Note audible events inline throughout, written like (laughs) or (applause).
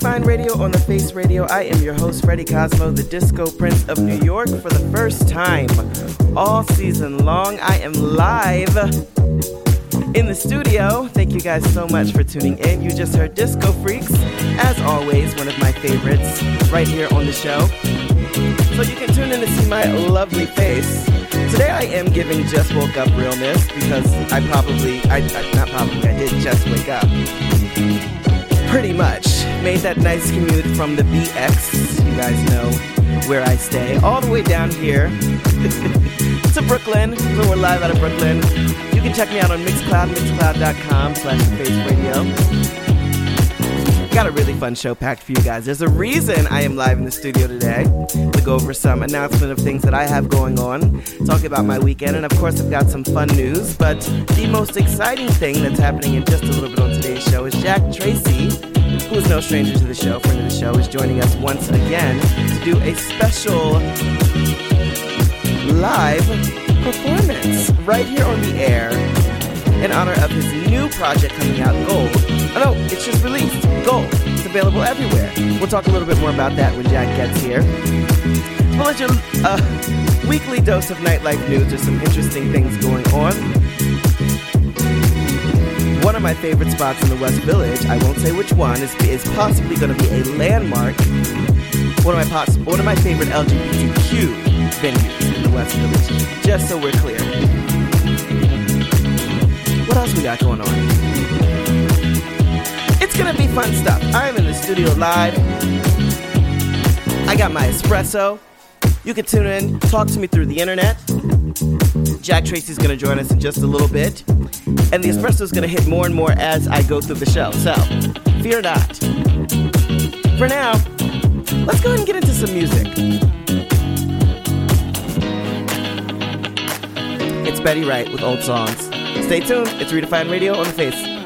Redefine Radio on the Face Radio. I am your host, Freddie Cosmo, the Disco Prince of New York, for the first time all season long. I am live in the studio. Thank you guys so much for tuning in. You just heard Disco Freaks, as always, one of my favorites, right here on the show. So you can tune in to see my lovely face. Today I am giving Just Woke Up realness because I probably, I, I not probably, I did just wake up pretty much made that nice commute from the BX, you guys know where I stay, all the way down here (laughs) to Brooklyn. We're live out of Brooklyn. You can check me out on Mixcloud, mixcloud.com slash face radio. Got a really fun show packed for you guys. There's a reason I am live in the studio today to go over some announcement of things that I have going on, talk about my weekend, and of course, I've got some fun news. But the most exciting thing that's happening in just a little bit on today's show is Jack Tracy, who is no stranger to the show, friend of the show, is joining us once again to do a special live performance right here on the air in honor of his new project coming out, Gold. Oh no, it's just released, Go. It's available everywhere. We'll talk a little bit more about that when Jack gets here. We'll let you uh, weekly dose of nightlife news. There's some interesting things going on. One of my favorite spots in the West Village, I won't say which one, is, is possibly going to be a landmark. One of my pots, one of my favorite LGBTQ venues in the West Village. Just so we're clear. What else we got going on? Gonna be fun stuff. I'm in the studio live. I got my espresso. You can tune in, talk to me through the internet. Jack Tracy's gonna join us in just a little bit. And the espresso is gonna hit more and more as I go through the show. So, fear not. For now, let's go ahead and get into some music. It's Betty Wright with old songs. Stay tuned. It's Redefine Radio on the Face.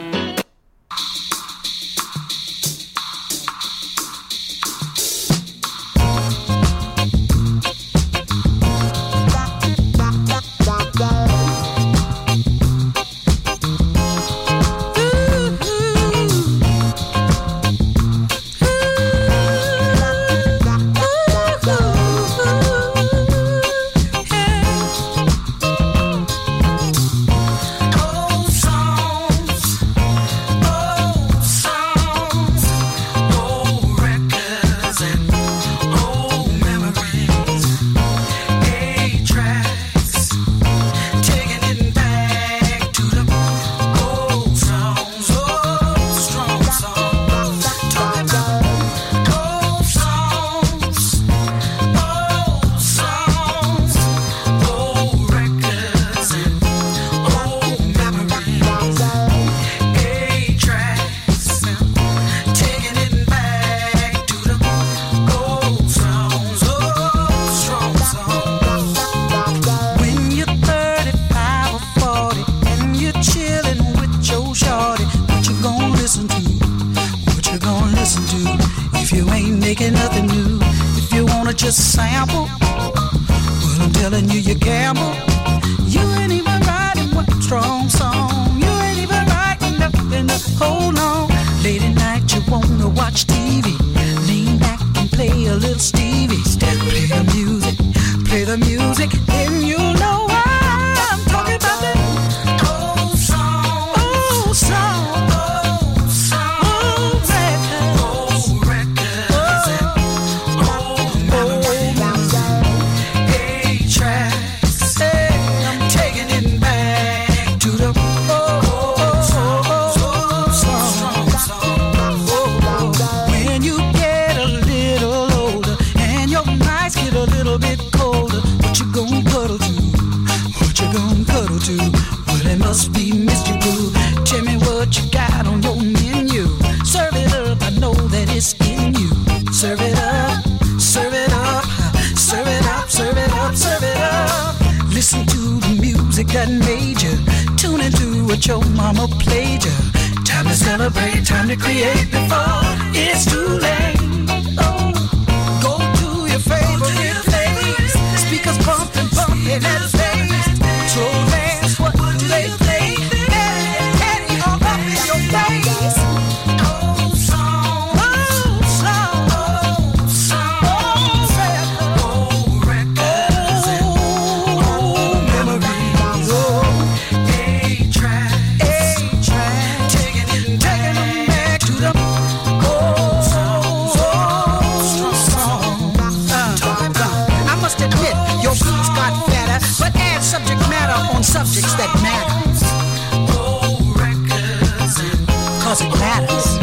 because it matters.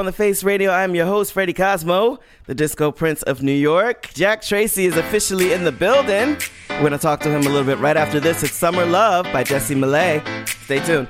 on the Face Radio. I'm your host, Freddie Cosmo, the Disco Prince of New York. Jack Tracy is officially in the building. We're going to talk to him a little bit right after this. It's Summer Love by Jesse Millay. Stay tuned.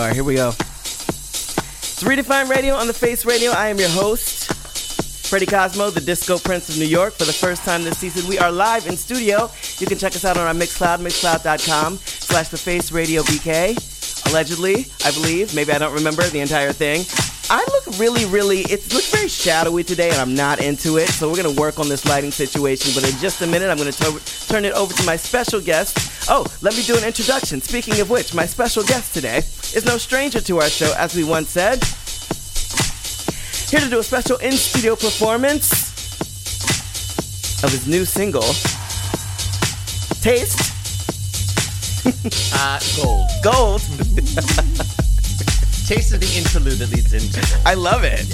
Are. Here we go. It's Redefine Radio on the Face Radio. I am your host, Freddie Cosmo, the Disco Prince of New York. For the first time this season, we are live in studio. You can check us out on our Mixcloud, mixcloud.com slash the Face Radio BK. Allegedly, I believe. Maybe I don't remember the entire thing. I look really, really, it looks very shadowy today, and I'm not into it. So we're going to work on this lighting situation. But in just a minute, I'm going to turn it over to my special guest. Oh, let me do an introduction. Speaking of which, my special guest today is no stranger to our show, as we once said. Here to do a special in studio performance of his new single, Taste. (laughs) Uh, gold. Gold. (laughs) Taste is the interlude that leads into gold. I love it.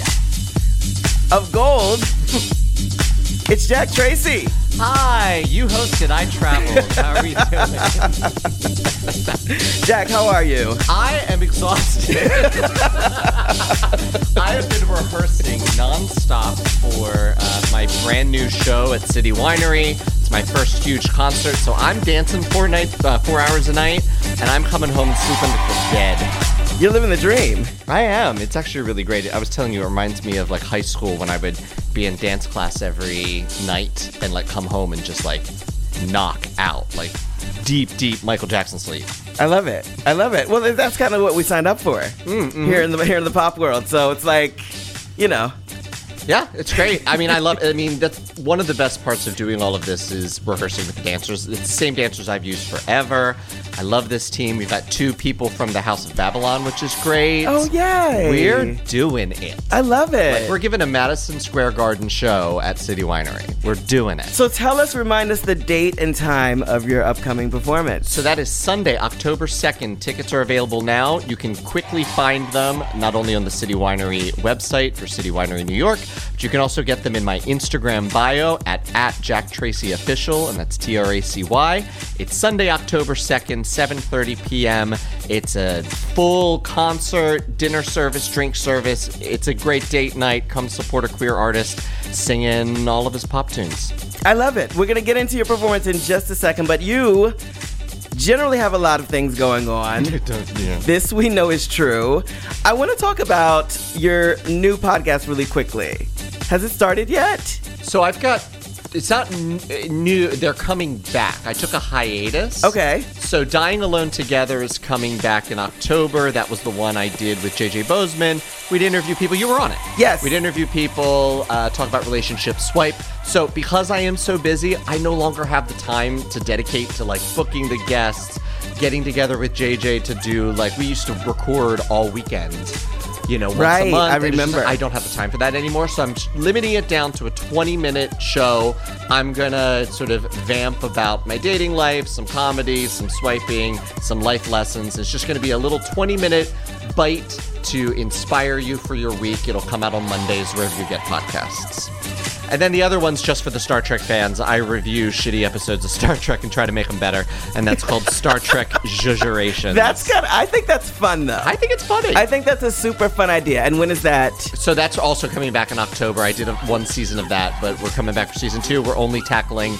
Of gold. (laughs) It's Jack Tracy. Hi, you hosted, I traveled. How are you doing? (laughs) Jack, how are you? I am exhausted. (laughs) I have been rehearsing nonstop for uh, my brand new show at City Winery. It's my first huge concert, so I'm dancing four night, uh, four hours a night, and I'm coming home and sleeping like the dead. You're living the dream. I am. It's actually really great. I was telling you, it reminds me of like high school when I would be in dance class every night and like come home and just like knock out like deep, deep Michael Jackson sleep. I love it. I love it. Well, that's kind of what we signed up for mm, mm-hmm. here in the here in the pop world. So it's like, you know, Yeah, it's great. I mean, I love. I mean, that's one of the best parts of doing all of this is rehearsing with the dancers. It's the same dancers I've used forever. I love this team. We've got two people from the House of Babylon, which is great. Oh, yay. We're doing it. I love it. Like, we're giving a Madison Square Garden show at City Winery. We're doing it. so tell us, remind us the date and time of your upcoming performance. So that is Sunday, October 2nd. Tickets are available now. You can quickly find them not only on the City Winery website for City Winery New York, but you can also get them in my Instagram bio at, at Jack Tracy Official, and that's T R A C Y. It's Sunday, October 2nd, 7:30 p.m. It's a full concert, dinner service, drink service. It's a great date night. Come support a queer artist singing all of his pop tunes. I love it. We're gonna get into your performance in just a second, but you generally have a lot of things going on. This we know is true. I want to talk about your new podcast really quickly. Has it started yet? So I've got. It's not n- new. They're coming back. I took a hiatus. Okay. So Dying Alone Together is coming back in October. That was the one I did with JJ Bozeman. We'd interview people. You were on it. Yes. We'd interview people, uh, talk about relationships, swipe. So because I am so busy, I no longer have the time to dedicate to like booking the guests, getting together with JJ to do like we used to record all weekend. You know, once Right, a month. I it's just- remember. I don't have the time for that anymore, so I'm limiting it down to a 20 minute show. I'm gonna sort of vamp about my dating life, some comedy, some swiping, some life lessons. It's just gonna be a little 20 minute bite to inspire you for your week. It'll come out on Mondays wherever you get podcasts. And then the other one's just for the Star Trek fans. I review shitty episodes of (laughs) Star Trek and try to make them better, and that's called (laughs) Star Trek Zhuzhuration. That's good. I think that's fun though. I think it's funny. I think that's a super fun idea. And when is that? So that's also coming back in October. I did a, one season of that, but we're coming back for season two. We're only tackling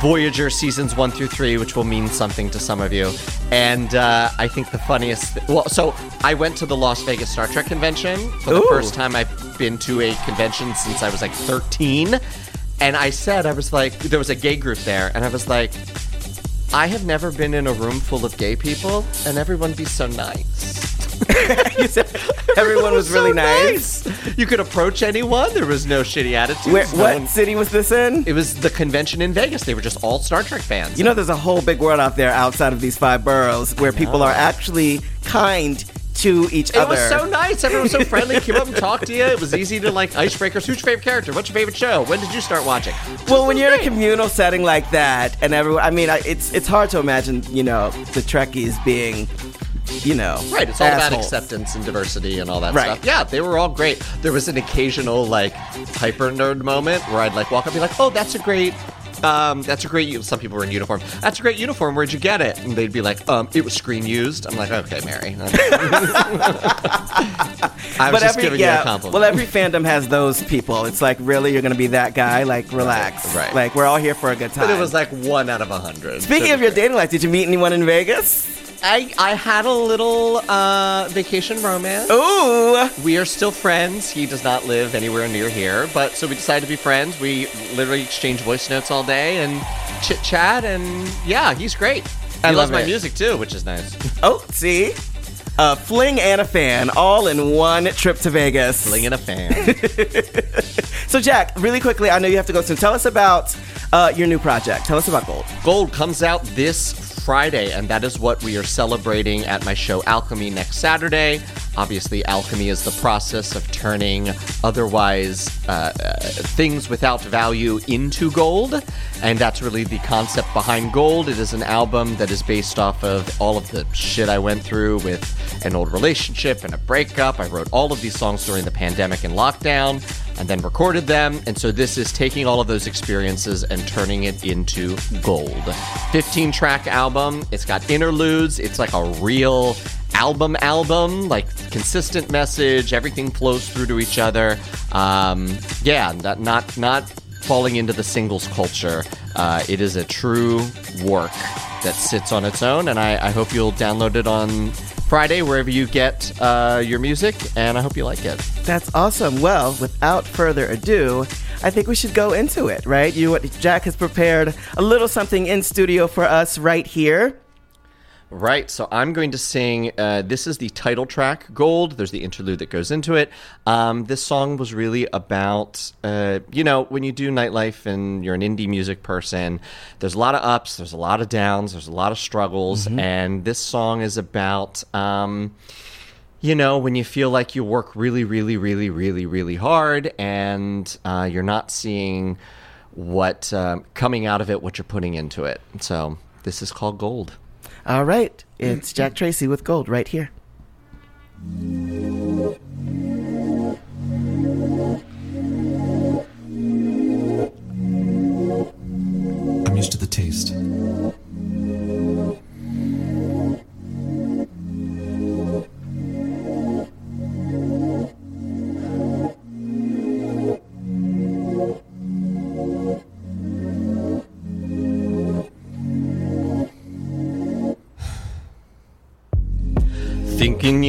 Voyager seasons one through three, which will mean something to some of you. And uh, I think the funniest. well, so I went to the Las Vegas Star Trek convention for the Ooh. first time I've been to a convention since I was like 13. And I said, I was like, there was a gay group there, and I was like, I have never been in a room full of gay people, and everyone be so nice. (laughs) you said everyone was really so nice. You could approach anyone. There was no shitty attitudes. Where, what one- city was this in? It was the convention in Vegas. They were just all Star Trek fans. You know, there's a whole big world out there outside of these five boroughs where people are actually kind to each it other. It was so nice. Everyone was so friendly. Came up and talked to you. It was easy to like icebreakers. Who's your favorite character? What's your favorite show? When did you start watching? Well, when you're in a communal setting like that, and everyone, I mean, I, it's it's hard to imagine, you know, the Trekkies being, you know, Right, it's all about acceptance and diversity and all that Right. stuff. Yeah, they were all great. There was an occasional like hyper nerd moment where I'd like walk up and be like, "Oh, that's a great." Um, that's a great. u-" Some people were in uniform. That's a great uniform. Where'd you get it? And they'd be like, "Um, it was screen used." I'm like, "Okay, Mary." (laughs) I was but just every giving you a compliment. well, every fandom has those people. It's like, really, you're gonna be that guy? Like, relax. right. Like, we're all here for a good time. but it was like one out of a hundred. Speaking of your dating life, did you meet anyone in Vegas? I I had a little uh, vacation romance. Ooh. We are still friends. He does not live anywhere near here, but so we decided to be friends. We literally exchange voice notes all day and chit chat, and yeah, he's great. I he love loves my it. music too, which is nice. Oh, see? A fling and a fan, all in one trip to Vegas. Fling and a fan. (laughs) So, Jack, really quickly, I know you have to go soon. Tell us about uh, your new project. Tell us about Gold. Gold comes out this Friday, and that is what we are celebrating at my show Alchemy next Saturday. Obviously, alchemy is the process of turning otherwise uh, uh, things without value into gold, and that's really the concept behind Gold. It is an album that is based off of all of the shit I went through with an old relationship and a breakup. I wrote all of these songs during the pandemic and lockdown and then recorded them. And so this is taking all of those experiences and turning it into gold. 15 track album. It's got interludes. It's like a real album album, like consistent message. Everything flows through to each other. Um, yeah, not not not falling into the singles culture. Uh, it is a true work that sits on its own, and I, I hope you'll download it on Friday wherever you get uh, your music, and I hope you like it. That's awesome. Well, without further ado, I think we should go into it, right? You, Jack has prepared a little something in studio for us right here. Right, so I'm going to sing. Uh, this is the title track, Gold. There's the interlude that goes into it. Um, this song was really about, uh, you know, when you do nightlife and you're an indie music person, there's a lot of ups, there's a lot of downs, there's a lot of struggles. And this song is about, um, you know, when you feel like you work really, really, really, really, really hard and uh, you're not seeing what um, coming out of it, what you're putting into it. So this is called Gold. All right, it's Jack Tracy with Gold right here. I'm used to the taste.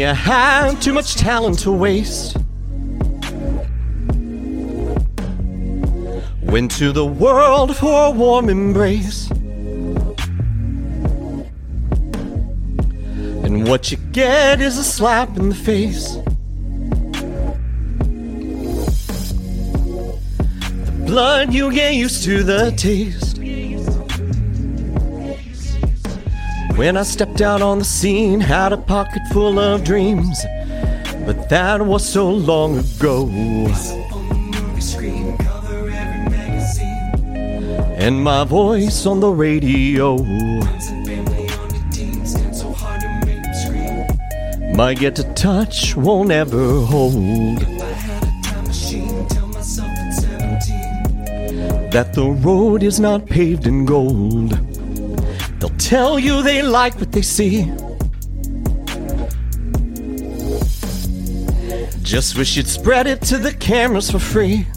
You have too much talent to waste. Went to the world for a warm embrace. And what you get is a slap in the face. The blood you get used to the taste. When I stepped out on the scene, had a pocket full of dreams. But that was so long ago. And my voice on the radio. My get to touch won't ever hold. That the road is not paved in gold. They'll tell you they like what they see. Just wish you'd spread it to the cameras for free.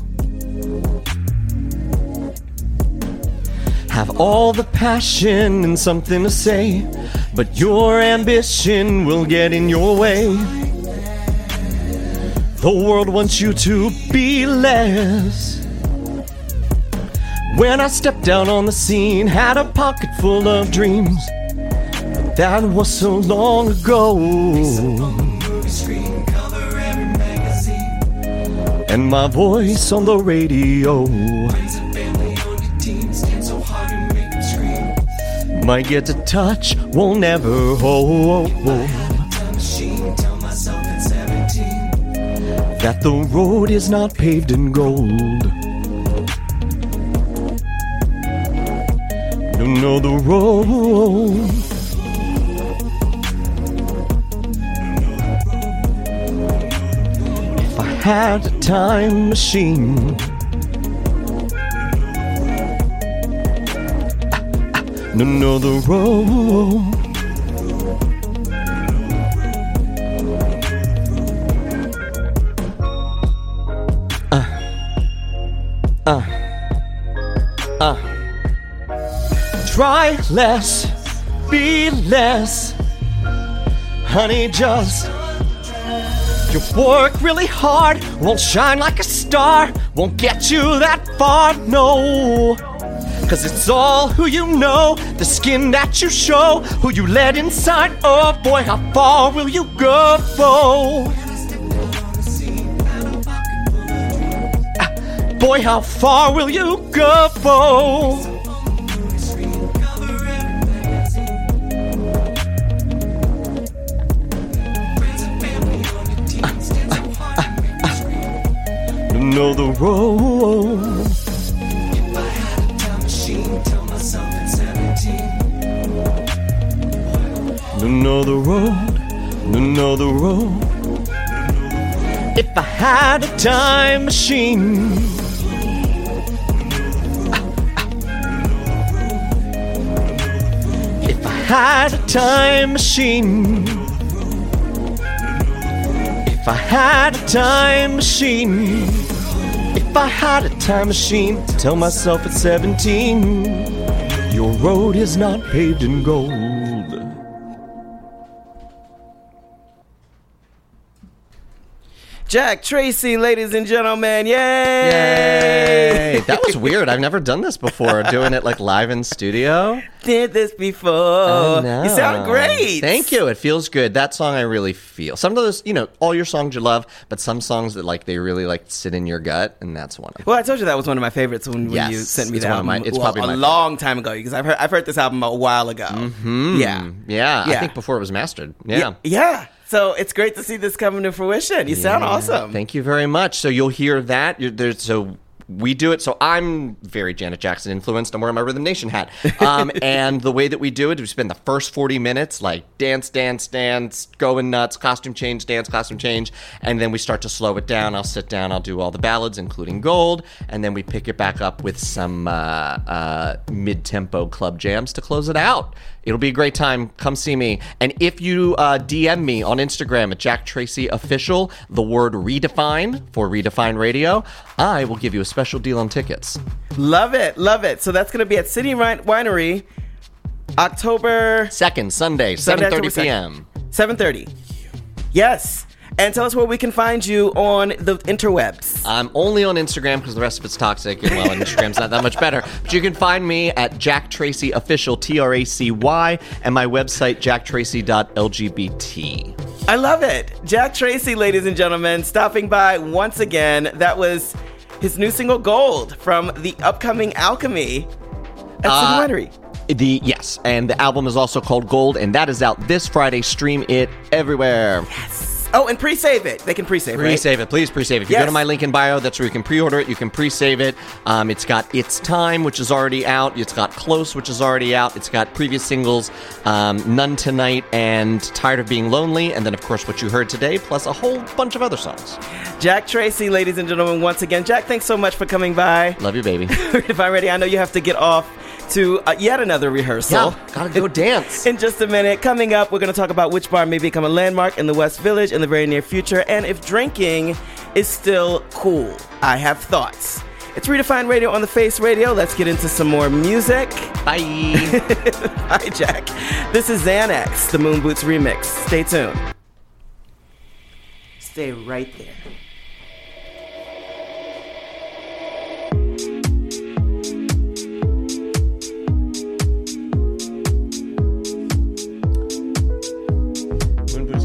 Have all the passion and something to say, but your ambition will get in your way. The world wants you to be less. When I stepped down on the scene, had a pocket full of dreams. That was so long ago. And my voice on the radio might get to touch, won't ever hold. That the road is not paved in gold. Know the road. If I had a time machine. Don't know the road. Less, be less. Honey, just you work really hard, won't shine like a star, won't get you that far, no. Cause it's all who you know, the skin that you show, who you let inside. Oh boy, how far will you go? Ah, boy, how far will you go? Know the road. You know the road. The road. If I had a time machine. If I had a time machine. If I had a time machine. I had a time machine to tell myself at 17, your road is not paved in gold. Jack Tracy, ladies and gentlemen, yay! Yay! That was weird. I've never done this before, doing it like live in studio. Did this before. I know. You sound great. Thank you. It feels good. That song I really feel. Some of those, you know, all your songs you love, but some songs that like they really like sit in your gut, and that's one of them. Well, I told you that was one of my favorites when, when Yes, you sent me it's the one of album. my- it's well, probably a long time ago because I've heard I've heard this album a while ago. Hmm. Yeah, yeah, I think before it was mastered. Yeah. yeah. So it's great to see this coming to fruition. You sound awesome. Thank you very much. So you'll hear that. You're, there's so we do it. So I'm very Janet Jackson influenced. I'm wearing my Rhythm Nation hat. Um, (laughs) and the way that we do it, we spend the first 40 minutes like dance, dance, dance, going nuts, costume change, dance, costume change, and then we start to slow it down. I'll sit down. I'll do all the ballads, including Gold, and then we pick it back up with some uh, uh, mid-tempo club jams to close it out. It'll be a great time. Come see me. And if you uh, DM me on Instagram at Jack Tracy Official, the word redefine for Redefine Radio, I will give you a special deal on tickets. Love it, love it. So that's going to be at City Wine- Winery, October 2nd, Sunday, Sunday, 7.30 October 2nd. p.m. 7:30. Yes. And tell us where we can find you on the interwebs. I'm only on Instagram because the rest of it's toxic, and well, Instagram's not that much better. But you can find me at Jack Tracy Official, T R A C Y, and my website, jacktracy.lgbt. I love it. Jack Tracy, ladies and gentlemen, stopping by once again. That was his new single, Gold, from the upcoming Alchemy at Uh, Winery. The yes, and the album is also called Gold, and that is out this Friday. Stream it everywhere. Oh, and pre-save it. They can pre-save, right? Pre-save it, please pre-save it. If you go to my link in bio, that's where you can pre-order it. You can pre-save it. Um, it's got It's Time, which is already out. It's got Close, which is already out. It's got previous singles, um, None Tonight and Tired of Being Lonely, and then of course what you heard today, plus a whole bunch of other songs. Jack Tracy, ladies and gentlemen, once again. Jack, thanks so much for coming by. Love you, baby. (laughs) if I'm ready, I know you have to get off to uh, yet another rehearsal. Yeah, gotta go dance. (laughs) In just a minute. Coming up, we're going to talk about which bar may become a landmark in the West Village in the very near future and if drinking is still cool. I have thoughts. It's Redefine Radio on the Face Radio. Let's get into some more music. Bye. (laughs) Hi, Jack. This is Xanax, the Moon Boots remix. Stay tuned. Stay right there.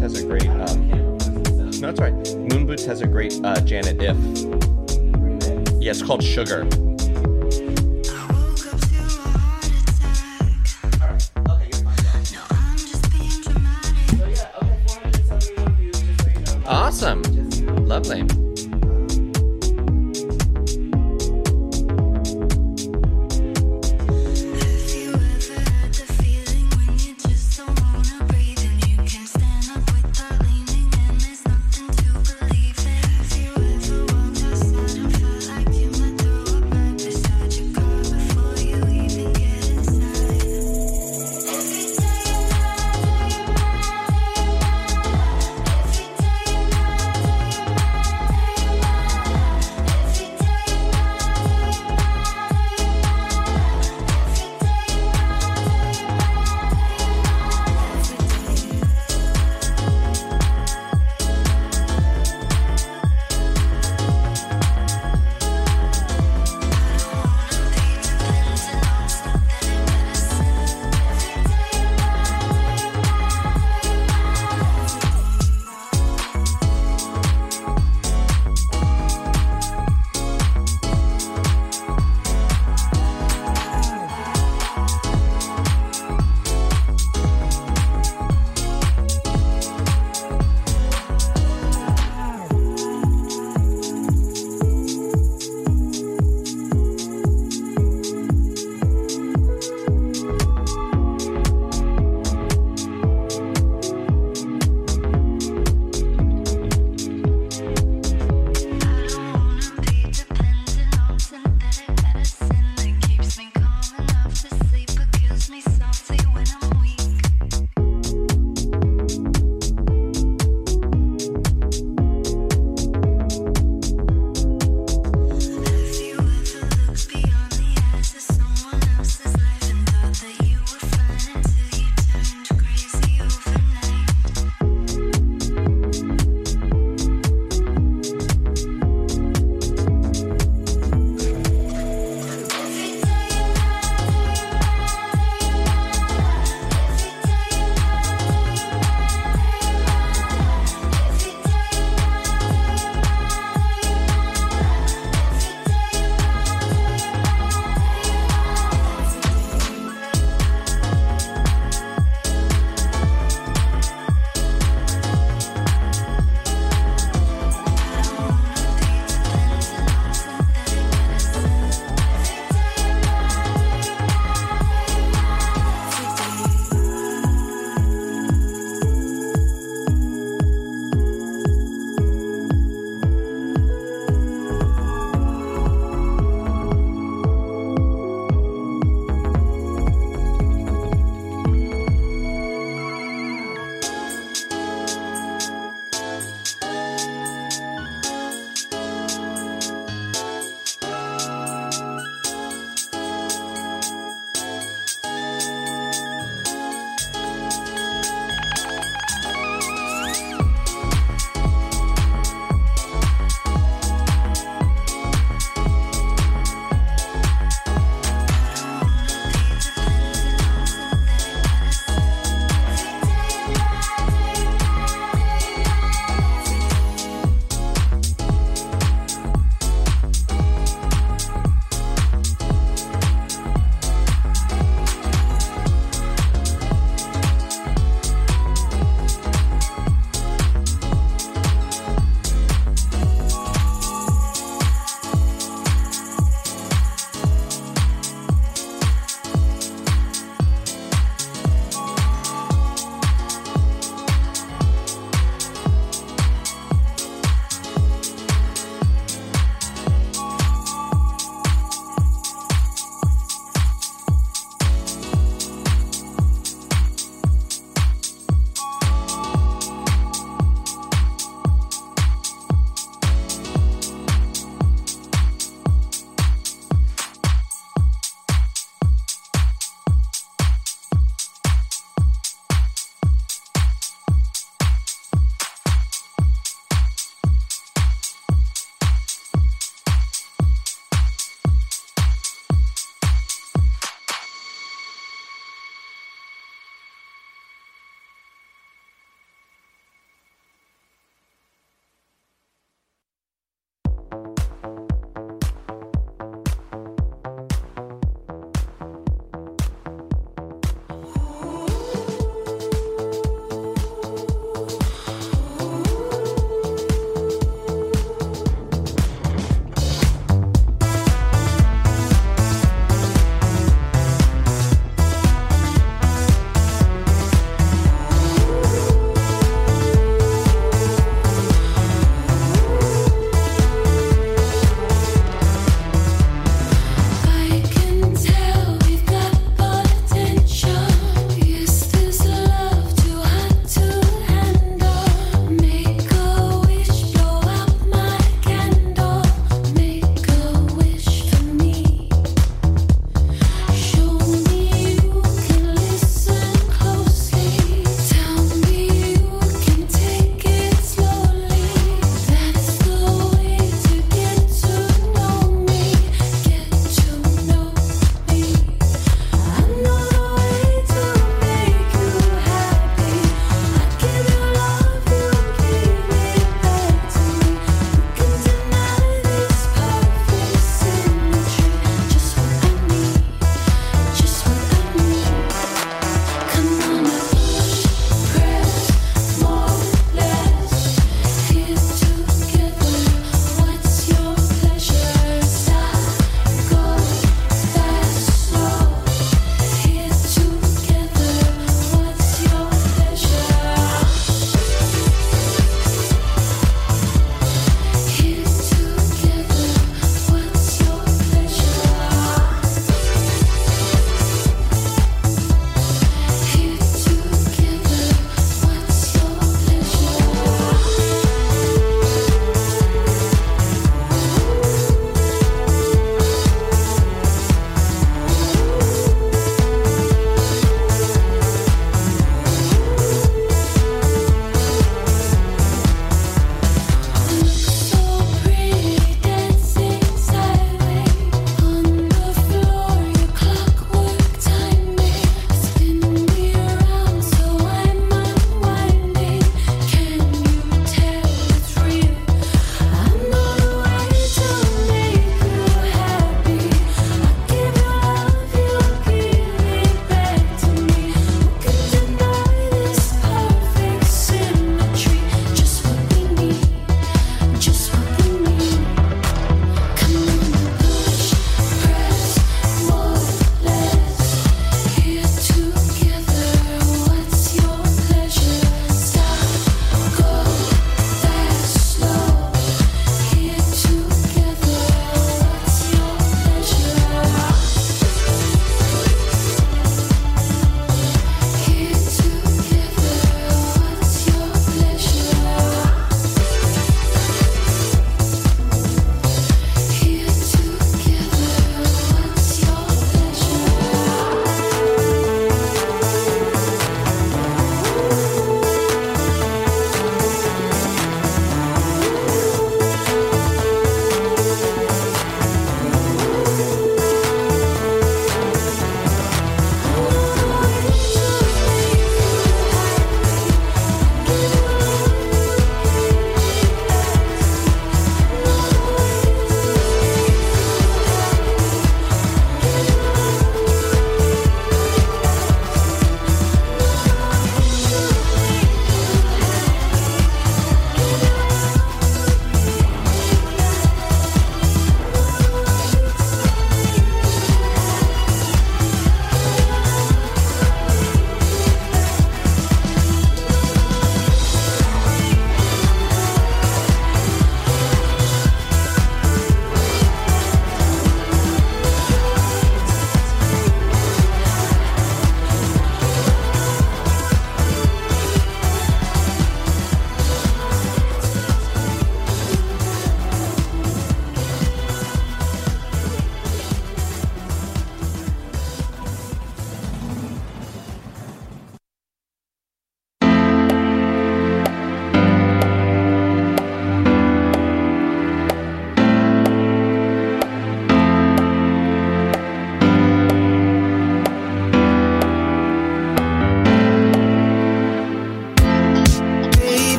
Has a great. Um, no, that's right. Moon Boots has a great uh, Janet If. Yeah, it's called Sugar. Awesome. Lovely.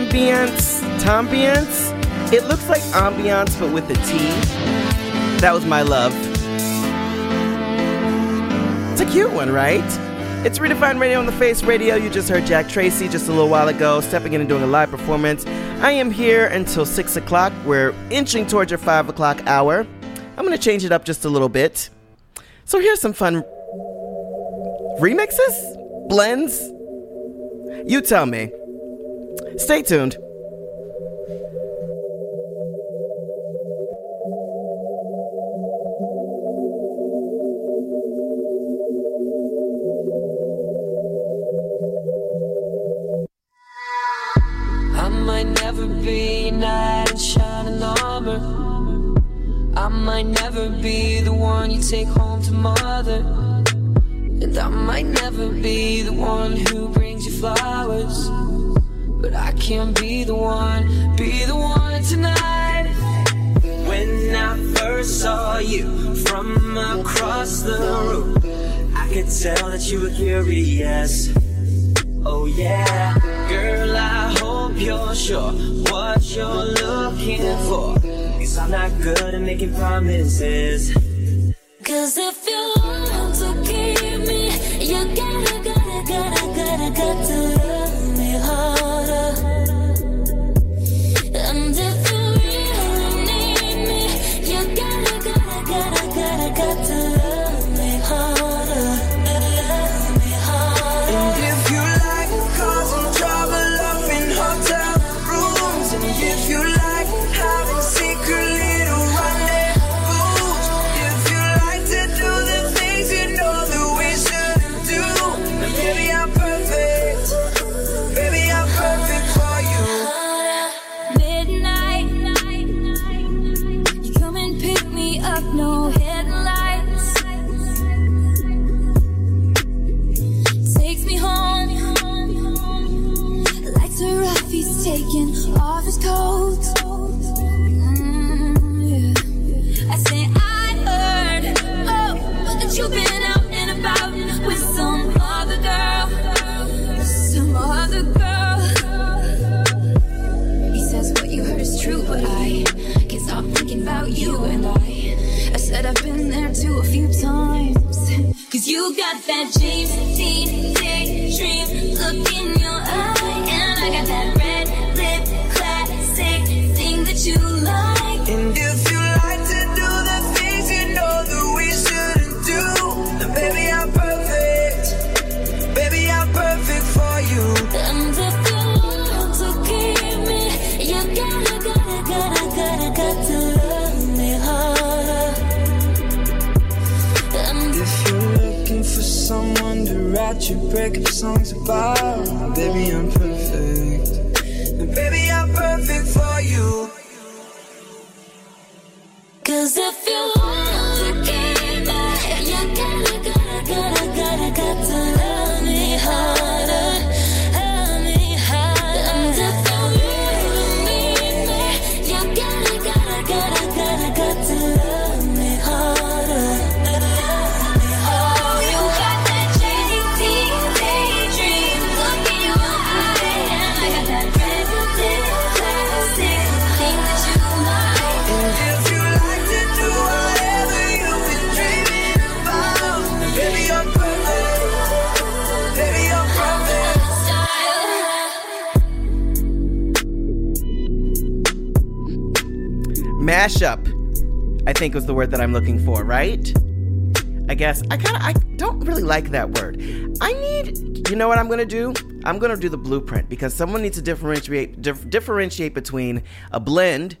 Tones Tambiance. Tambiance? It looks like ambiance, but with a T. That was my love. It's a cute one, right? It's Redefine Radio on the Face Radio. You just heard Jack Tracy just a little while ago, stepping in and doing a live performance. I am here until 6 o'clock. We're inching towards your 5 o'clock hour. I'm going to change it up just a little bit. So here's some fun remixes? Blends? You tell me. Stay tuned. Can be the one, be the one tonight. When I first saw you from across the room, I could tell that you were curious. Oh yeah, girl, I hope you're sure what you're looking for. Cause I'm not good at making promises. Cause if you want to keep me, you gotta, gotta, gotta, gotta, got got that James to write your songs about, baby, I'm perfect. Mashup, I think was the word that I'm looking for, right? I guess I kind of I don't really like that word. I need, you know what I'm gonna do? I'm gonna do the blueprint because someone needs to differentiate dif- differentiate between a blend,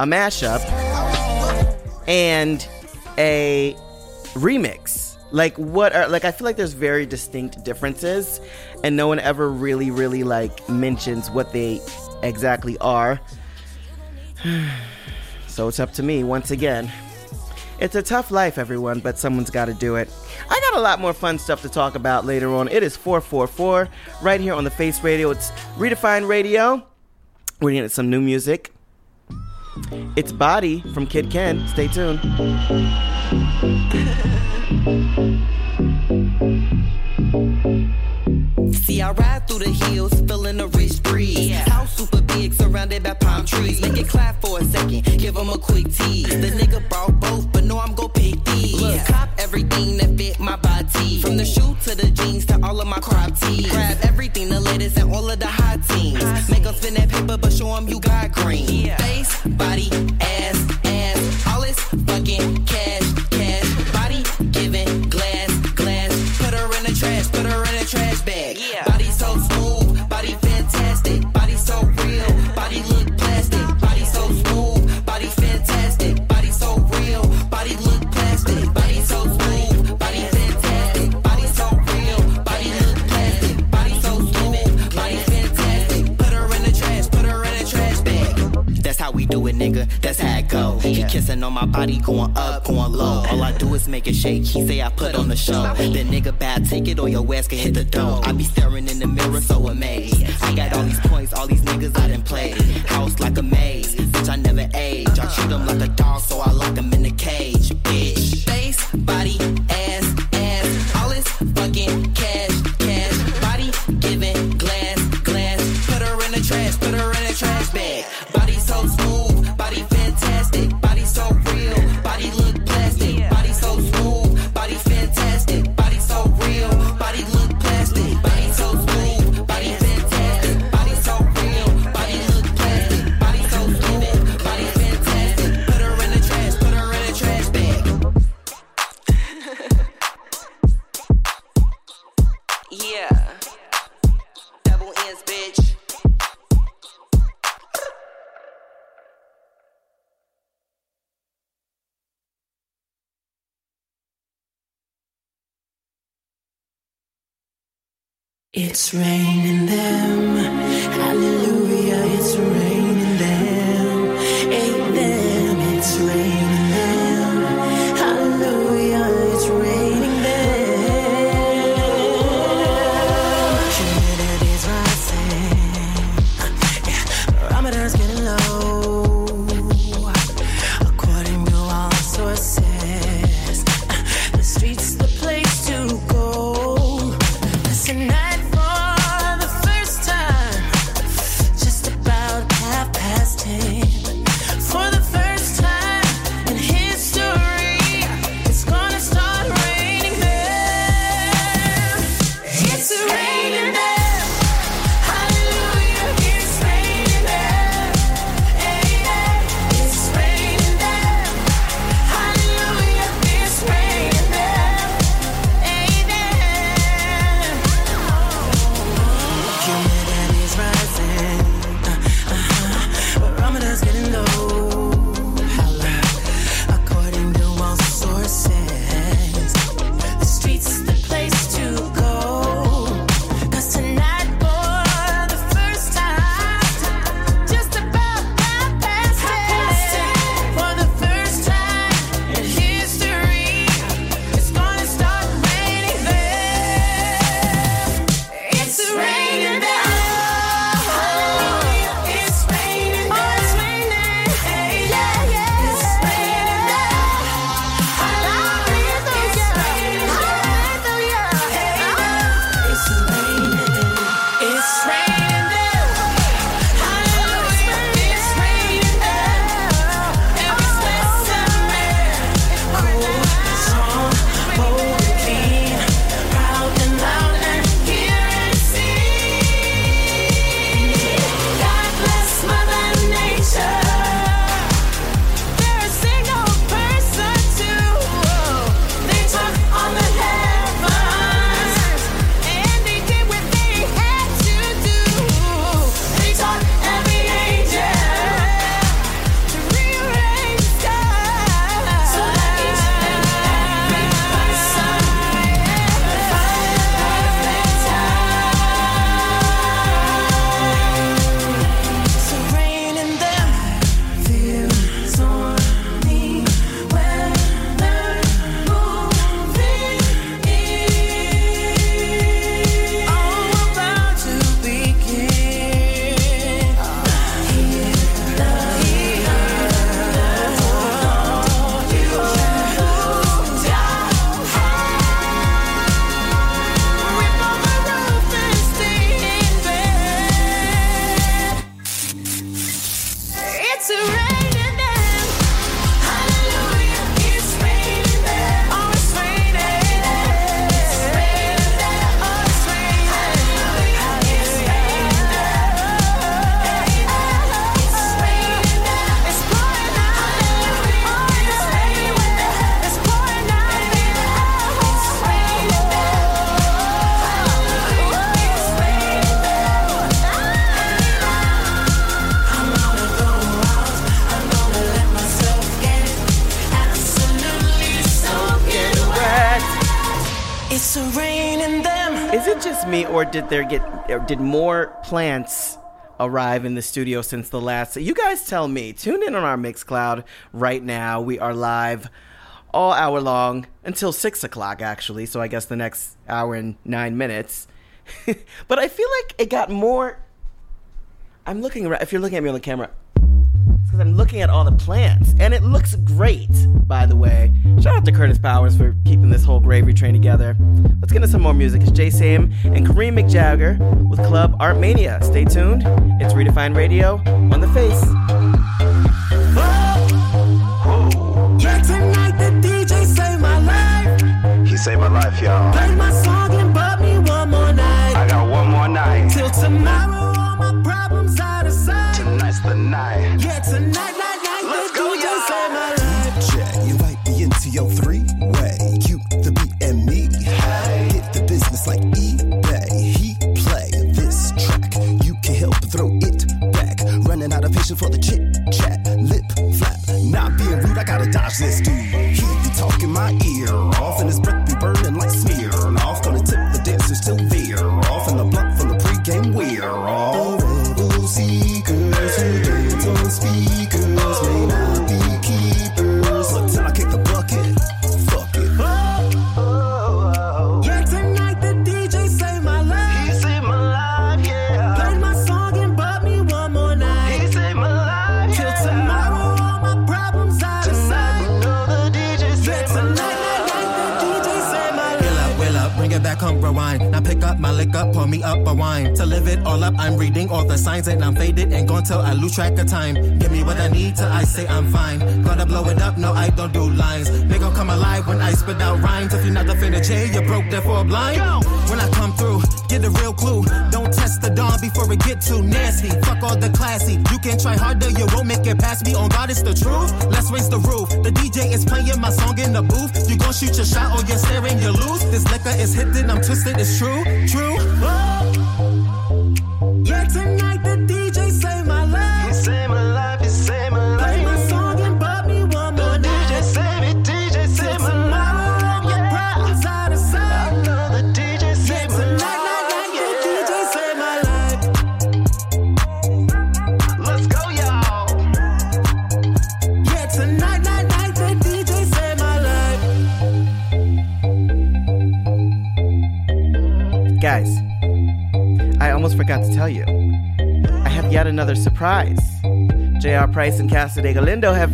a mashup, and a remix. Like what are like I feel like there's very distinct differences and no one ever really really like mentions what they exactly are. (sighs) so it's up to me once again. It's a tough life, everyone, but someone's got to do it. I got a lot more fun stuff to talk about later on. It is 444 right here on the Face Radio. It's Redefine Radio. We're getting some new music. It's Body from Kidd Kenn. Stay tuned. (laughs) See, I ride through the hills, feeling a rich breeze. Super big, surrounded by palm trees. Make it clap for a second, give him a quick tease. The nigga brought both, but no, I'm gon' pick these. Look, cop everything that fit my body. From the shoe to the jeans to all of my crop tees. Grab everything, the latest and all of the hot teams. Make 'em spin that paper, but show 'em you got green. Face, body, ass, ass. All this fucking cash. Do it, nigga. That's how it go. He kissing on my body, going up, going low. All I do is make it shake. He say I put on the show. Then nigga bad, take it or your ass can hit the door. I be staring in the mirror, so amazed. I got all these points, all these niggas I done played. House like a maze, bitch I never age. I treat them like a dog, so I lock them in the cage, bitch. It's raining them. Hallelujah, it's raining them. Or did there get, did more plants arrive in the studio since the last? So You guys tell me. Tune in on our Mixcloud right now. We are live all hour long until six o'clock, actually. So I guess the next hour and nine minutes. (laughs) but I feel like it got more. I'm looking around. If you're looking at me on the camera, because I'm looking at all the plants, and it looks great, by the way. Shout out to Curtis Powers for keeping this whole gravy train together. Let's get into some more music. It's Jay Sam and Kareem McJagger with Club Art Mania. Stay tuned. It's Redefine Radio on the face. Yeah, tonight the DJ saved my life. He saved my life, y'all. Play my song and bought me one more night. I got one more night. Till tomorrow, me into broke, therefore blind. When I come through, get a real clue. Don't test the dawn before it get too nasty. Fuck all the classy. You can try harder, you won't make it past me. On God, it's the truth. Let's raise the roof. The DJ is playing my song in the booth. You gon' shoot your shot or you're staring, you lose. This liquor is hitting, I'm twisted, it's true, true. Price and Cassidy Galindo have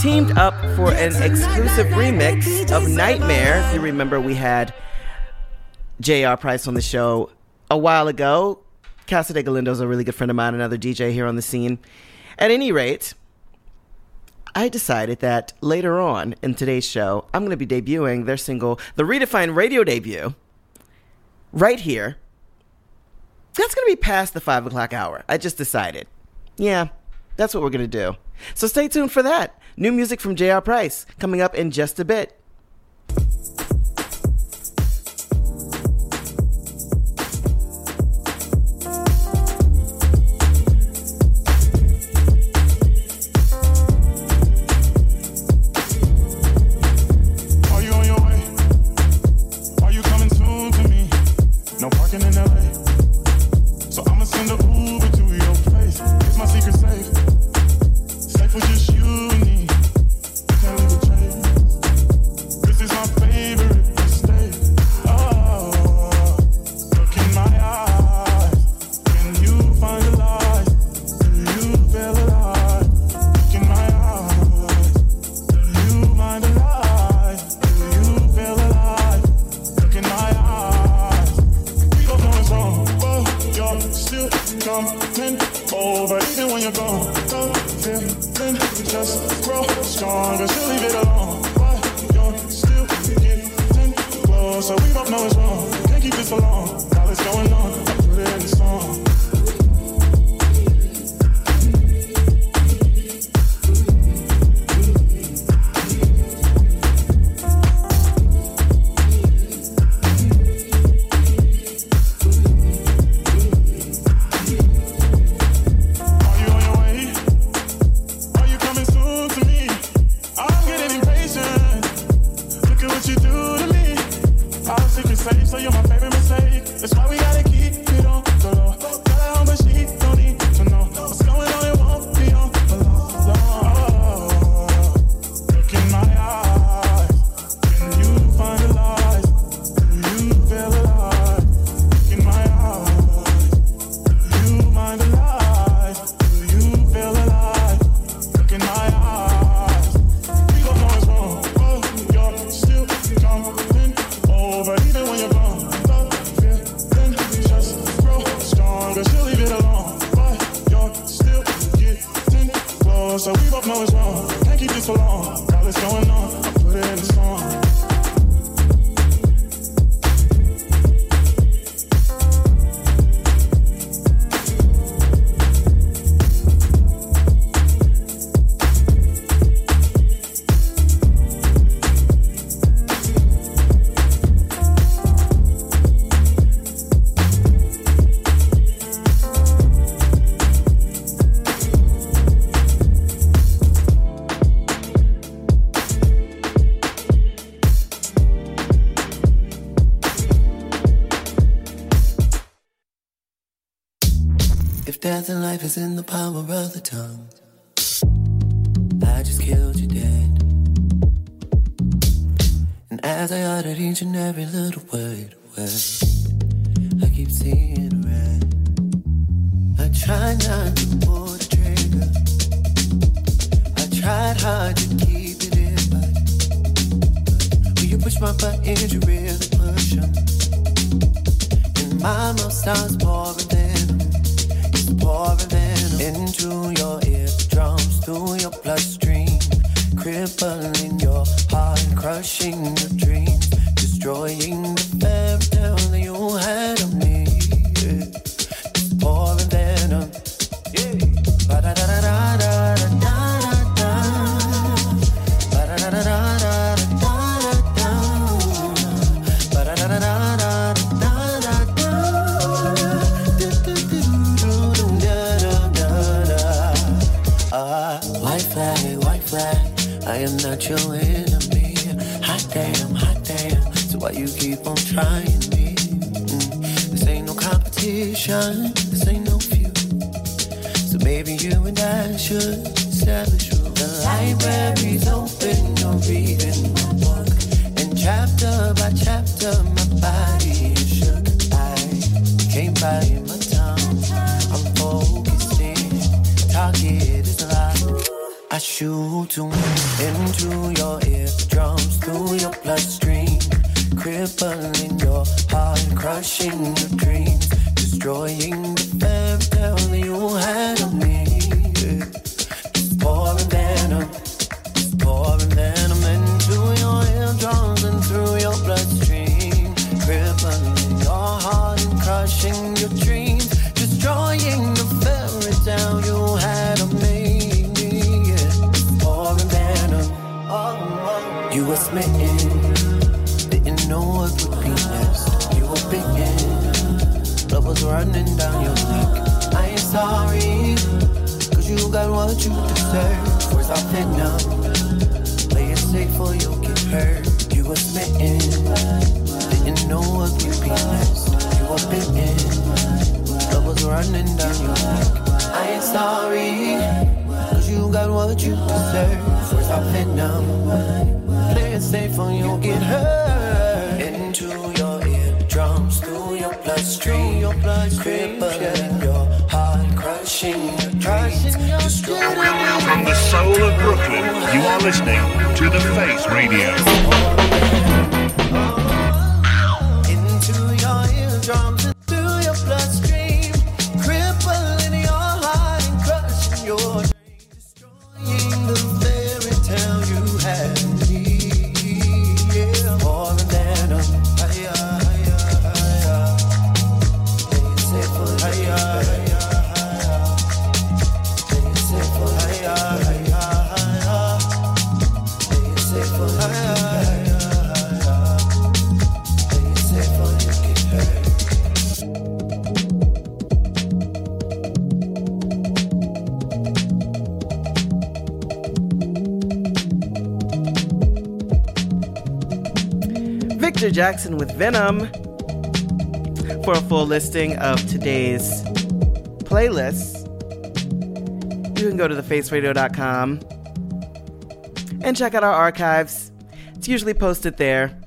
teamed up for an exclusive remix of Nightmare. If you remember, we had J.R. Price on the show a while ago. Cassidy Galindo is a really good friend of mine, another DJ here on the scene. At any rate, I decided that later on in today's show, I'm going to be debuting their single, the Redefine Radio debut, right here. That's going to be past the five o'clock hour. I just decided. Yeah, that's what we're going to do. So stay tuned for that. New music from J.R. Price coming up in just a bit. is in the power of the tongue. through your your heart crushing your dreams. From the soul of Brooklyn, you are listening to The Face Radio. Jackson with Venom. For a full listing of today's playlists, you can go to thefaceradio.com and check out our archives. It's usually posted there.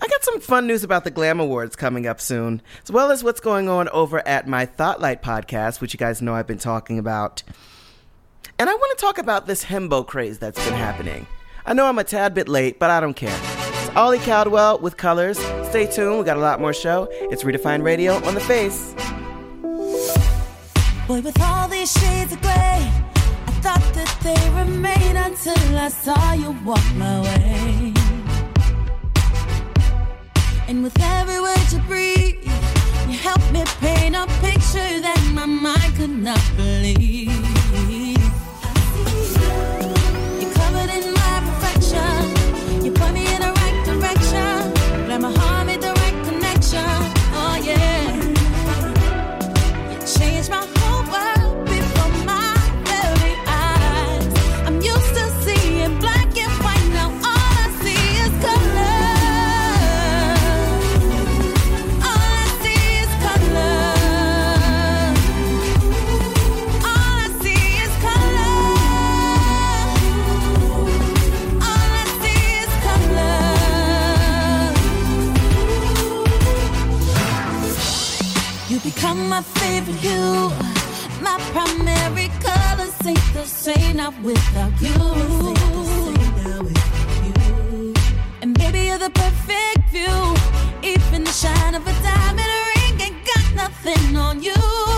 I got some fun news about the Glam Awards coming up soon, as well as what's going on over at my Thoughtlight podcast, which you guys know I've been talking about. And I want to talk about this himbo craze that's been happening. I know I'm a tad bit late, but I don't care. It's Ollie Caldwell with Colors. Stay tuned, we got a lot more show. It's Redefine Radio on the Face. Boy, with all these shades of gray, I thought that they remain until I saw you walk my way. And with every word you breathe, you helped me paint a picture that my mind could not believe. Become my favorite hue. My primary colors ain't the same not without you. And baby, you're the perfect view. Even the shine of a diamond ring ain't got nothing on you.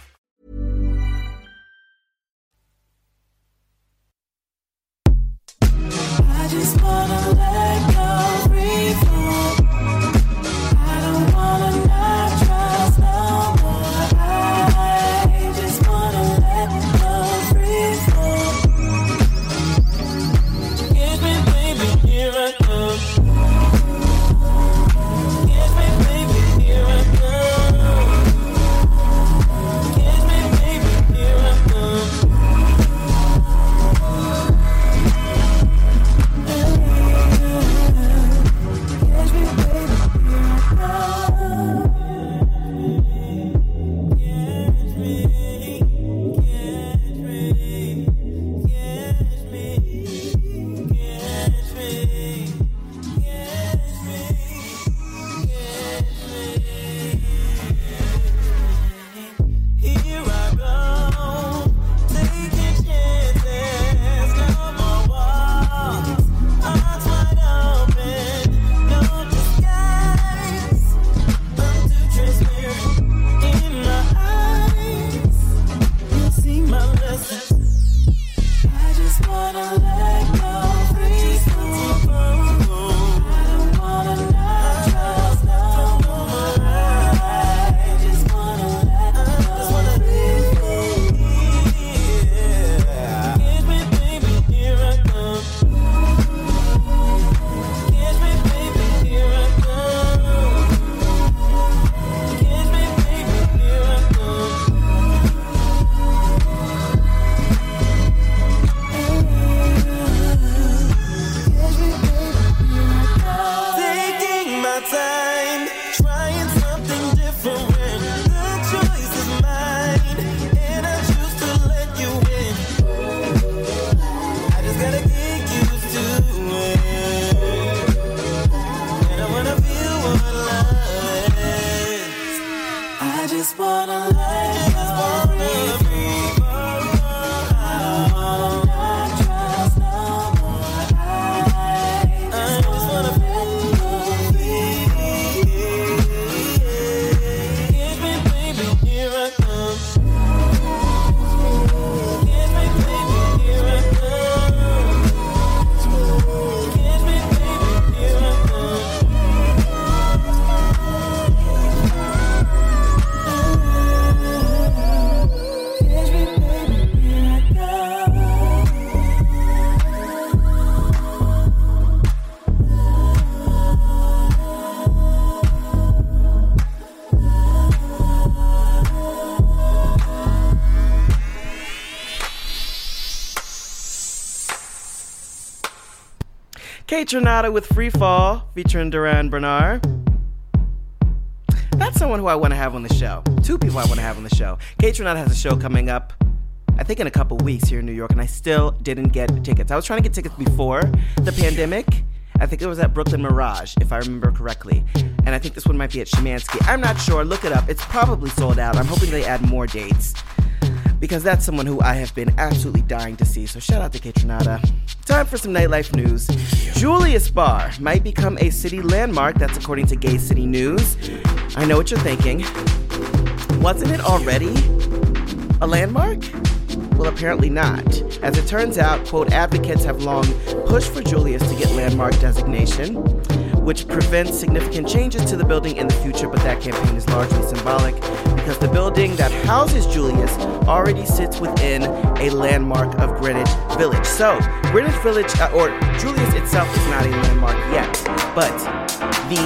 Tronada with Free Fall featuring Durand Bernarr. That's someone who I want to have on the show. Two people I want to have on the show. Kaytranada has a show coming up, I think in a couple weeks here in New York, and I still didn't get tickets. I was trying to get tickets before the pandemic. I think it was at Brooklyn Mirage, if I remember correctly. And I think this one might be at Szymanski. I'm not sure. Look it up. It's probably sold out. I'm hoping they add more dates because that's someone who I have been absolutely dying to see. So shout out to Kate Time for some nightlife news. Julius Bar might become a city landmark. That's according to Gay City News. I know what you're thinking. Wasn't it already a landmark? Well, apparently not. As it turns out, quote, advocates have long pushed for Julius to get landmark designation, which prevents significant changes to the building in the future, but that campaign is largely symbolic because the building that houses Julius already sits within a landmark of Greenwich Village. So, Greenwich Village, uh, or Julius itself is not a landmark yet, but the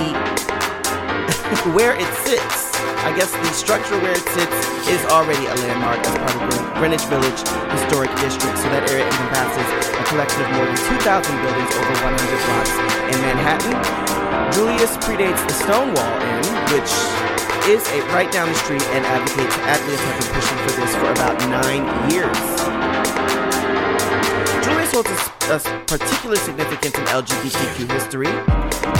(laughs) where it sits, I guess the structure where it sits is already a landmark as part of the Greenwich Village Historic District. So that area encompasses a collection of more than 2,000 buildings over 100 blocks in Manhattan. Julius predates the Stonewall Inn, which is a, right down the street, and advocates advocates have been pushing for this for about nine years. Julius holds a, a particular significance in LGBTQ history,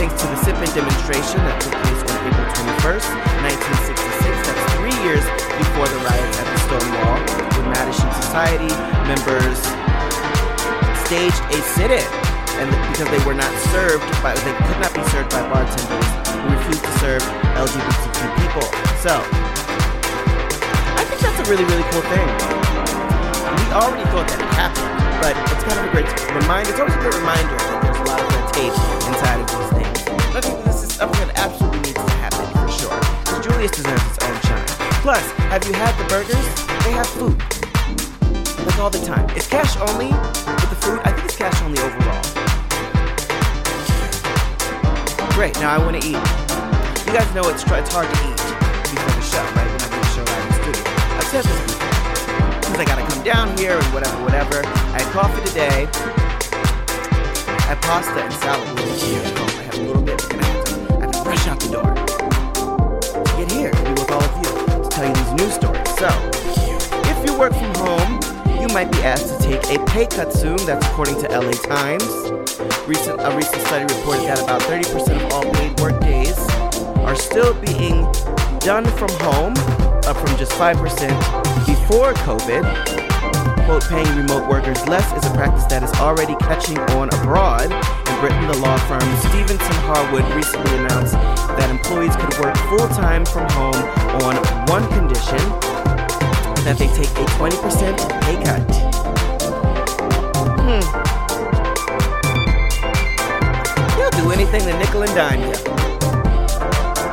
thanks to the Sip-In demonstration that took place on April 21st, 1966. That's three years before the riots at the Stonewall, when Mattachine Society members staged a sit-in, and because they were not served by, they could not be served by bartenders who refused to serve LGBTQ people. So, I think that's a really, really cool thing. We already thought that it happened, but it's kind of a great reminder. It's always a great reminder that there's a lot of red tape inside of these things. I think this is something that absolutely needs to happen for sure. 'Cause Julius deserves its own shine. Plus, have you had the burgers? They have food. Like all the time. It's cash only with the food. I think it's cash only overall. Great. Now I want to eat. You guys know it's it's hard to eat before the show, right? When I do the show live in the studio. I've said this before. Because I gotta come down here and whatever, whatever. I had coffee today. I had pasta and salad here. I had a little bit, and I had to, to rush out the door to get here to be with all of you to tell you these news stories. So, if you work from home, you might be asked to take a pay cut soon. That's according to LA Times. Recent, a recent study reported that about 30% of all paid work days are still being done from home, up from just 5% before COVID. Quote, paying remote workers less is a practice that is already catching on abroad. In Britain, the law firm Stephenson Harwood recently announced that employees could work full time from home on one condition that they take a 20% pay cut. Hmm. They'll do anything to nickel and dime you.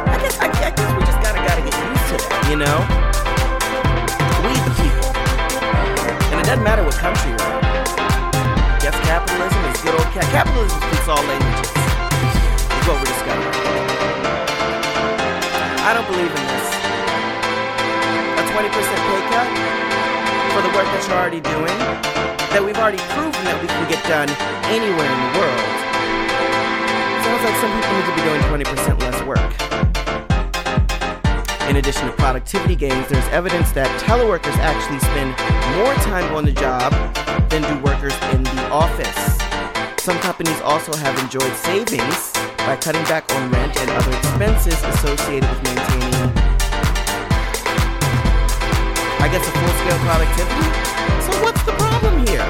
I guess, I, I guess we just gotta gotta get used to that, you know? We the people. And it doesn't matter what country you're in. Yes, capitalism is good old cat. Capitalism speaks all languages. Is what we're discovering. I don't believe in this. A 20% pay cut for the work that you're already doing, that we've already proven that we can get done anywhere in the world. Sounds like some people need to be doing 20% less work. In addition to productivity gains, there's evidence that teleworkers actually spend more time on the job than do workers in the office. Some companies also have enjoyed savings by cutting back on rent and other expenses associated with maintaining, I guess, a full scale productivity. So, what's the problem here?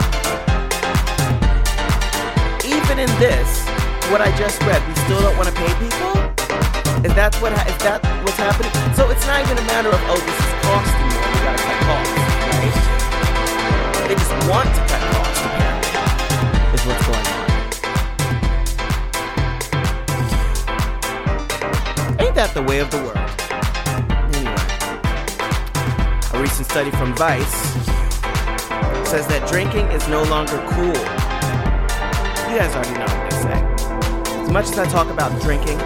Even in this, what I just read, we still don't want to pay people? Is that what ha- is that what's happening? So it's not even a matter of oh this is costing more, we gotta cut costs, right? They just want to cut costs apparently. Is what's going on. Ain't that the way of the world? Recent study from Vice says that drinking is no longer cool. You guys already know what I say. As much as I talk about drinking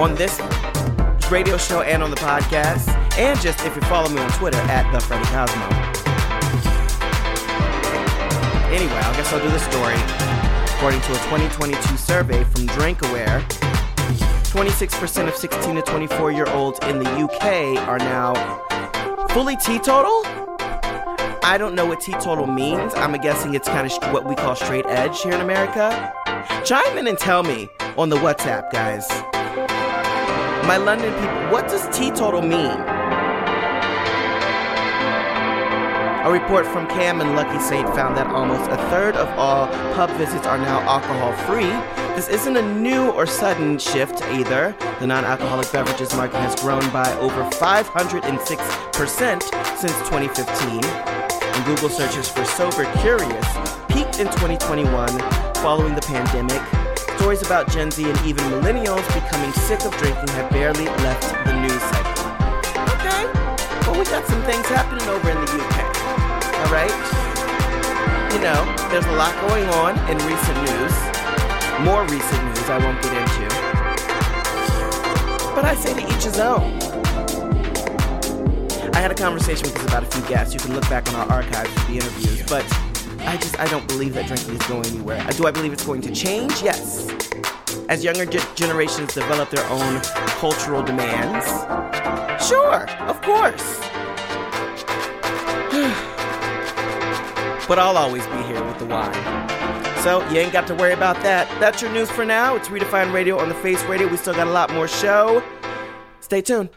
on this radio show and on the podcast, and just if you follow me on Twitter at the Freddie Cosmo. Anyway, I guess I'll do the story. According to a 2022 survey from DrinkAware, 26% of 16 to 24 year olds in the UK are now fully teetotal. I don't know what teetotal means. I'm guessing it's kind of what we call straight edge here in America. Chime in and tell me on the WhatsApp, guys. My London people, what does teetotal mean? A report from Cam and Lucky Saint found that almost a third of all pub visits are now alcohol free. This isn't a new or sudden shift either. The non alcoholic beverages market has grown by over 506% since 2015. And Google searches for Sober Curious peaked in 2021 following the pandemic. Stories about Gen Z and even millennials becoming sick of drinking have barely left the news cycle. Okay, well, we got some things happening over in the UK. All right? You know, there's a lot going on in recent news. More recent news I won't get into. But I say to each his own. I had a conversation with this about a few guests. You can look back on our archives for the interviews, but I just I don't believe that drinking is going anywhere. Do I believe it's going to change? Yes. As younger ge- generations develop their own cultural demands. Sure, of course. (sighs) but I'll always be here with the wine. So you ain't got to worry about that. That's your news for now. It's Redefine Radio on the Face Radio. We still got a lot more show. Stay tuned.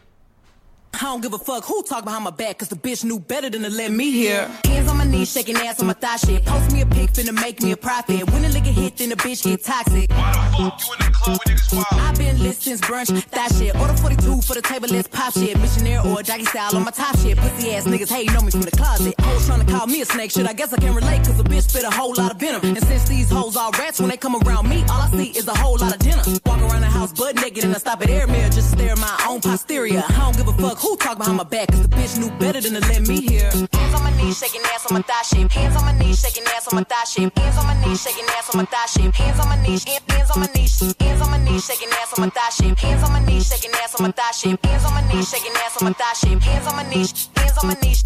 I don't give a fuck who talk behind my back, cause the bitch knew better than to let me hear. Hands on my knees, shaking ass on my thigh shit. Post me a pic, finna make me a profit. When a liquor hit, then the bitch get toxic. Why the fuck you in the club with niggas wild? I've been lit since brunch, that shit. Order 42 for the table, let's pop shit. Missionary or jockey style on my top shit. Pussy ass niggas, hey, know me from the closet. Hoes tryna call me a snake, shit. I guess I can relate, cause a bitch spit a whole lot of venom. And since these hoes all rats, when they come around me, all I see is a whole lot of dinner. Walk around the house butt naked and I stop at air mirror just to stare at my own posterior. I don't give a fuck who talk behind my back, cause the bitch knew better than to let me hear. Hands on my knees, shaking ass on my thigh shape. Hands on my knees, shaking ass on my thigh shape. Hands on my knees, shaking ass on my thigh shape. Hands on my knees, hands on my knees, hands on my knees, shaking ass on my thigh shape. Hands on my knees, shaking ass on my thigh shape. Hands on my knees, shaking ass on my thigh shape. Hands on my knees, hands on my knees.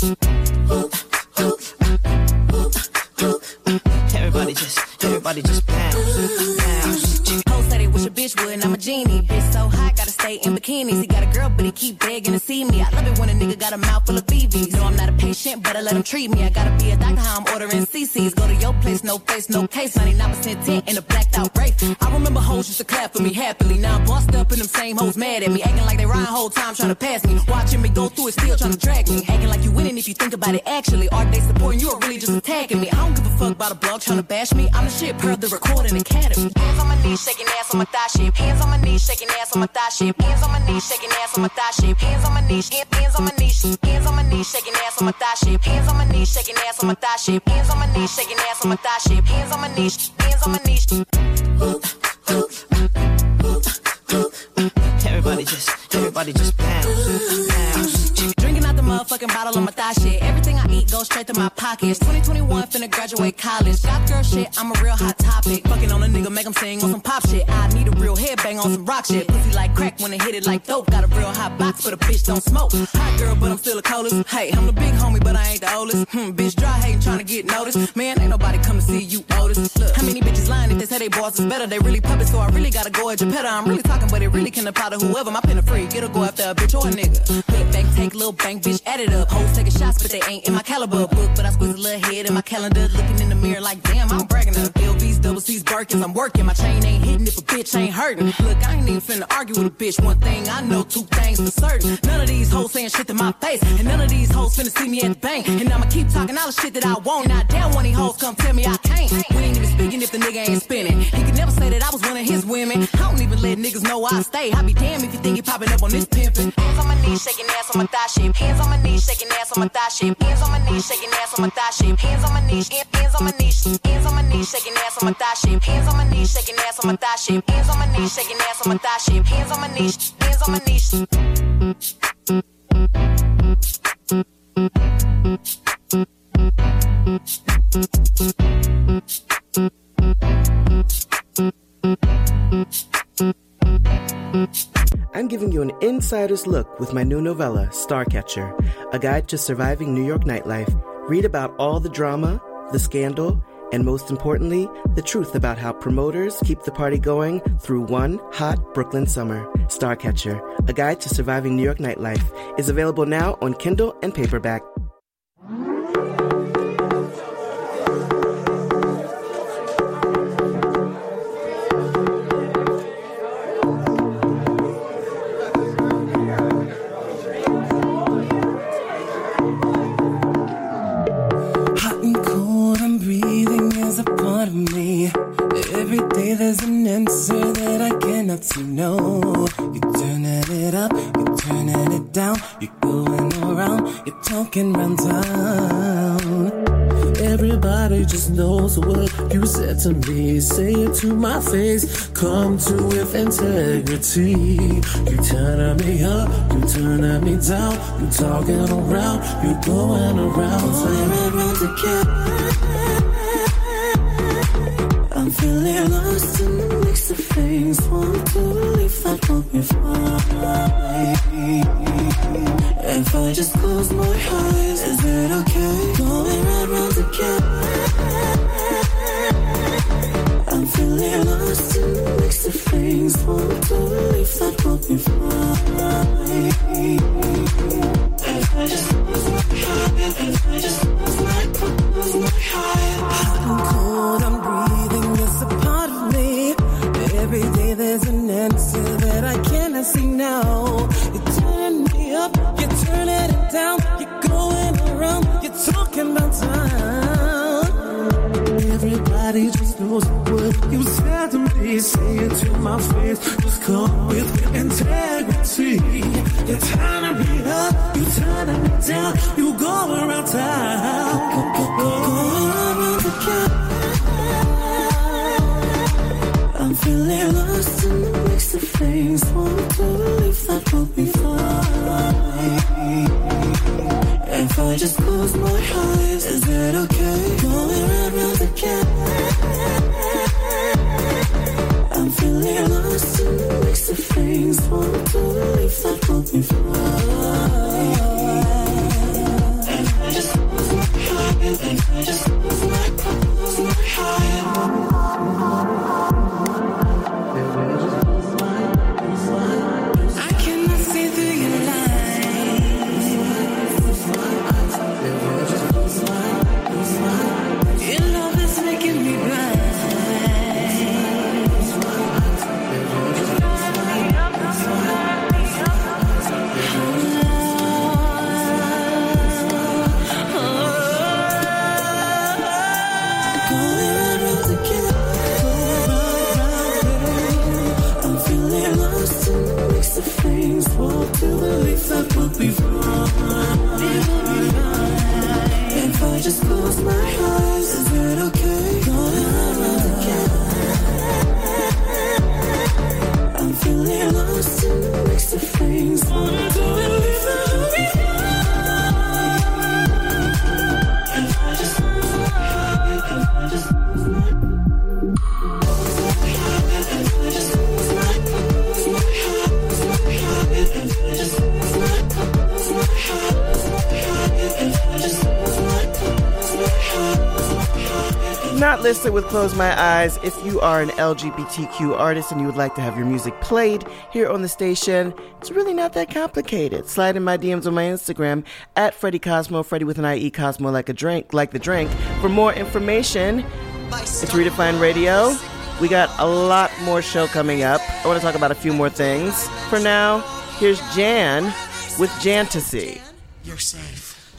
Everybody just, everybody just bounce, bounce. Bitch would, and I'm a genie. Bitch so hot, gotta stay in bikinis. He got a girl, but he keep begging to see me. I love it when a nigga got a mouth full of BBs. No, I'm not a patient, but I let him treat me. I gotta be a doctor, how I'm ordering CCs. Go to your place, no face, no case. 99% tint in a blacked out race. I remember hoes used to clap for me happily. Now I'm bossed up and them same hoes mad at me. Acting like they rhyme whole time trying to pass me. Watching me go through it, still trying to drag me. Acting like you winning if you think about it actually. Are they supporting you or really just attacking me? I don't give a fuck about a blog trying to bash me. I'm the shit per the recording academy. Hands on my knees, shaking ass on my thigh shape. Hands on my knees, shaking ass on my thigh shape. Hands on my knees, shaking ass on my thigh shape. Hands on my knees, hands on my knees, hands on my knees, shaking ass on my thigh shape. Hands on my knees, shaking ass on my thigh shape. Hands on my knees, shaking ass on my thigh shape. Hands on my knees, hands on my knees. Everybody just, everybody just bounce, bounce. The motherfucking bottle on my thigh shit. Everything I eat goes straight to my pockets. 2021, finna graduate college. Shop girl shit, I'm a real hot topic. Fucking on a nigga, make him sing on some pop shit. I need a real headbang on some rock shit. Pussy like crack when it hit it like dope. Got a real hot box, but a bitch don't smoke. Hot girl, but I'm still a coldest. Hey, I'm the big homie, but I ain't the oldest. Hmm, bitch dry hating, trying to get noticed. Man, ain't nobody come to see you oldest. Look, how many bitches lying if they say they boss is better? They really puppets, so I really gotta go at your petter. I'm really talking, but it really can apply to whoever. My pen a free, it'll go after a bitch or a nigga. Hit bank, take little bank, bitch, add it up. Hoes taking shots, but they ain't in my caliber book. But I squeeze a little head in my calendar, looking in the mirror like, damn, I'm bragging up. LVs, double C's, Birkins, I'm working. My chain ain't hitting if a bitch ain't hurting. Look, I ain't even finna argue with a bitch. One thing I know, two things for certain. None of these hoes saying shit to my face, and none of these hoes finna see me at the bank. And I'ma keep talking all the shit that I want. Now, damn, one of these hoes come tell me I can't. We ain't even speaking if the nigga ain't spinning. He could never say that I was one of his women. I don't even let niggas know I stay. I be damn if you think you popping up on this pimpin'. Hands on my knees, shaking ass on my thigh shape. Hands on my knees, shaking ass on my thigh shape. Hands on my knees, shaking ass on my thigh shape. Hands on my knees, hands on my knees, hands on my knees, shaking ass on my thigh shape. Hands on my knees, shaking ass on my thigh shape. Hands on my knees, shaking ass on my thigh shape. Hands on my knees, hands on my knees. Insider's look with my new novella, Starcatcher, a guide to surviving New York nightlife. Read about all the drama, the scandal, and most importantly, the truth about how promoters keep the party going through one hot Brooklyn summer. Starcatcher, a guide to surviving New York nightlife, is available now on Kindle and paperback. Answer that I cannot see. No, you're turning it up, you're turning it down, you're going around, you're talking round town. Everybody just knows what you said to me. Say it to my face. Come to with integrity. You turning me up, you turning me down. You talking around, you going around. Turning around together. I'm feeling lost in the things. Want to leave that won't be fine. If I just close my eyes, is it okay? Going round, round again. I'm feeling lost in the mix of things. Want to leave that won't be fine. If I just close my eyes, if I just close my, close my eyes. My face. Just come with integrity. You're turning me up, you're turning me down. You go around town. The. I'm feeling lost in Listed with Close My Eyes. If you are an LGBTQ artist and you would like to have your music played here on the station, it's really not that complicated. Slide in my DMs on my Instagram at Freddie Cosmo, Freddie with an IE Cosmo like a drink, like the drink. For more information, it's Redefine Radio. We got a lot more show coming up. I want to talk about a few more things. For now, here's Jan with Jantasy. You're safe.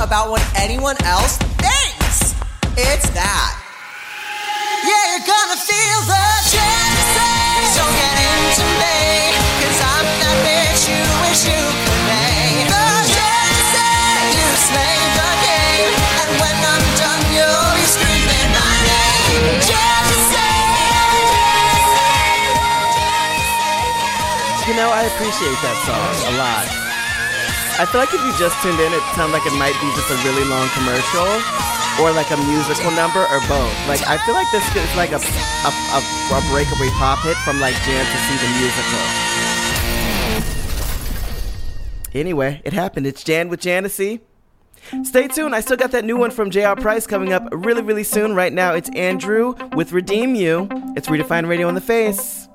About what anyone else thinks. It's that. Yeah, you're gonna feel the jealousy. So get into me, cause I'm that bitch you wish you could be. The jealousy, you slay the game. And when I'm done, you'll be screaming my name. Jealousy. You know, I appreciate that song a lot. I feel like if you just tuned in, it sounds like it might be just a really long commercial or like a musical number or both. Like I feel like this is like a a, a, a breakaway pop hit from like Jam to See the Musical. Anyway, it happened. It's Jan with Janice. Stay tuned. I still got that new one from J.R. Price coming up really, really soon. Right now, it's Andrew with Redeem You. It's *Redefine Radio on the Face.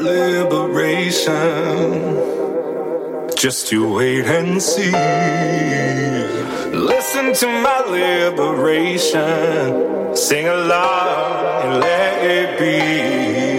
liberation. Just you wait and see. Listen to my liberation. Sing along and let it be.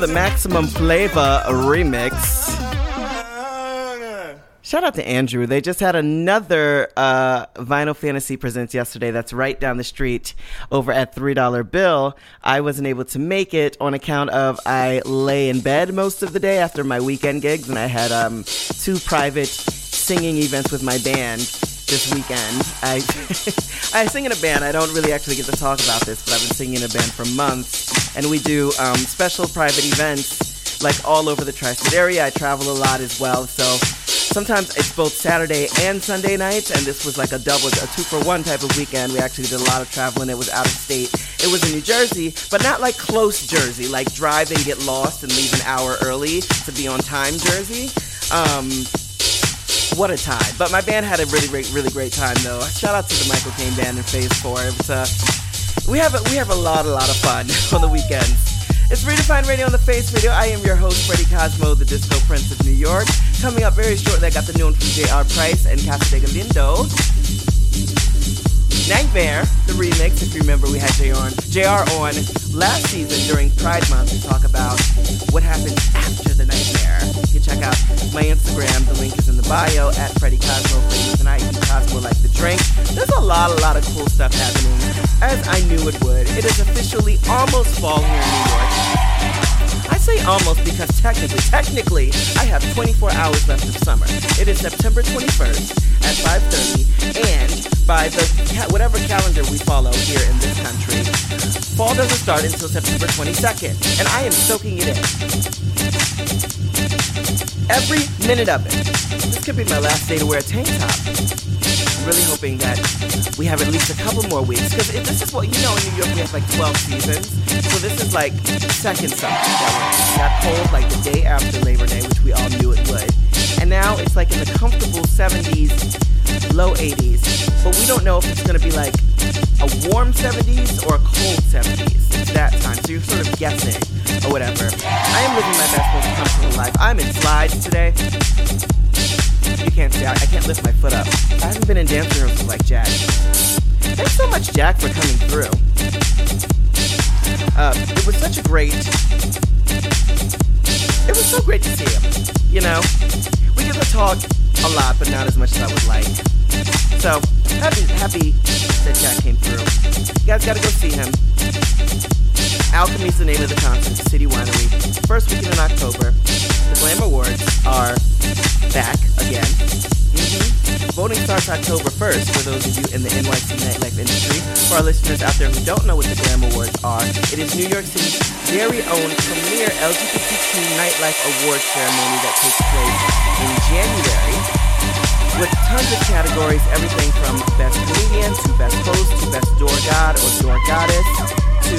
The Maximum Flavor remix. Shout out to Andrew. They just had another uh, Vinyl Fantasy Presents yesterday that's right down the street over at $3 Bill. I wasn't able to make it on account of I lay in bed most of the day after my weekend gigs, and I had um, two private singing events with my band this weekend. I (laughs) I sing in a band. I don't really actually get to talk about this, but I've been singing in a band for months, and we do um, special private events like all over the tri-state area. I travel a lot as well, so sometimes it's both Saturday and Sunday nights, and this was like a double, a two for one type of weekend. We actually did a lot of traveling. It was out of state. It was in New Jersey, but not like close Jersey, like drive and get lost and leave an hour early to be on time Jersey. Um, what a time. But my band had a really great, really great time though. Shout out to the Michael Caine band in Phase 4. It was, uh, we have a, we have a lot, a lot of fun (laughs) on the weekends. It's Redefine Radio on the Face Radio. I am your host, Freddie Cosmo, the Disco Prince of New York. Coming up very shortly, I got the new one from J.R. Price and Casa Galindo. Nightmare, the remix. If you remember, we had JR on, JR on last season during Pride Month to talk about what happened after the nightmare. Check out my Instagram. The link is in the bio at Freddie Cosmo. Freddie tonight. Cosmo like the drink. There's a lot, a lot of cool stuff happening, as I knew it would. It is officially almost fall here in New York. I say almost because technically, technically, I have 24 hours left of summer. It is September 21st at 5:30, and by the ca- whatever calendar we follow here in this country, fall doesn't start until September 22nd, and I am soaking it in. Every minute of it. This could be my last day to wear a tank top. Really hoping that we have at least a couple more weeks because this is what you know in New York we have like 12 seasons. So this is like second summer that got cold like the day after Labor Day, which we all knew it would. And now it's like in the comfortable 70s, low 80s. But we don't know if it's gonna be like a warm 70s or a cold 70s. It's that time. So you're sort of guessing or whatever. I am living my best, most comfortable life. I'm in slides today. You can't see. I, I can't lift my foot up. I haven't been in dance rehearsals like Jack. Thanks so much, Jack, for coming through. Uh, it was such a great. It was so great to see him. You know, we get to talk a lot, but not as much as I would like. So happy, happy that Jack came through. You guys got to go see him. Alchemy's the name of the concert, City Winery. First weekend in October. The Glam Awards are back again. hmm Voting starts October 1st for those of you in the NYC nightlife industry. For our listeners out there who don't know what the Glam Awards are, it is New York City's very own premier LGBTQ nightlife award ceremony that takes place in January with tons of categories, everything from best comedian to best host to best door god or door goddess to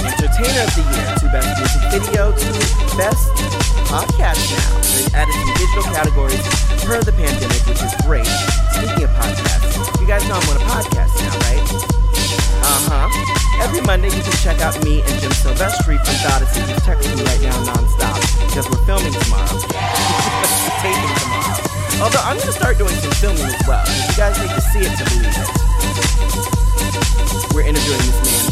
entertainer of the year to best music video to best podcast now. They added some digital categories per the pandemic, which is great. Speaking of podcasts, you guys know I'm on a podcast now, right? Uh-huh. Every Monday you can check out me and Jim Silvestri from Odyssey, who's texting me right now nonstop because we're filming tomorrow. (laughs) Taping tomorrow. Although I'm gonna start doing some filming as well. You guys need to see it to believe it. We're interviewing this man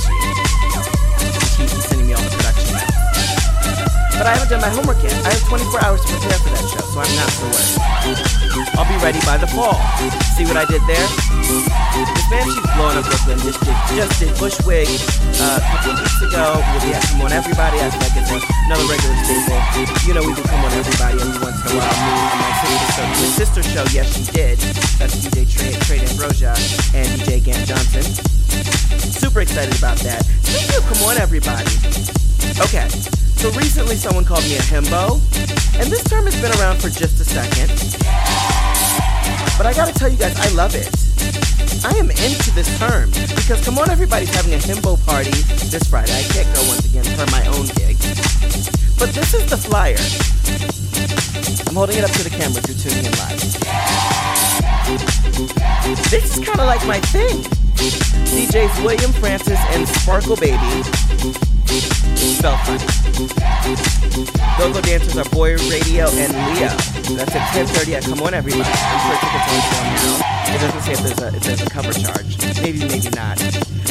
He- He's sending me all the production notes. But I haven't done my homework yet. I have 24 hours to prepare for that show, so I'm not so worried. I'll be ready by the fall. See what I did there? This band she's blowing up Brooklyn just did, just did Bushwig uh, a couple of weeks ago. We'll be at Come On Everybody. I feel like it's another regular staple. You know we do Come On Everybody every once in a while. Me and my sister show. My sister show, yes she did. That's DJ Trey, Trey Ambrosia and DJ Gant Johnson. Super excited about that. Speaking of Come On Everybody. Okay, so recently someone called me a himbo, and this term has been around for just a second. But I gotta tell you guys, I love it. I am into this term because come on, everybody's having a himbo party this Friday. I can't go once again for my own gig. But this is the flyer. I'm holding it up to the camera if you're tuning in live. This is kind of like my thing. DJs William Francis and Sparkle Baby. Spell funny. Go-Go Dancers are Boy Radio and Leo. That's at 10.30 at Come On Everybody. I'm sure tickets on sale now. It doesn't say if there's, a, if there's a cover charge. Maybe, maybe not.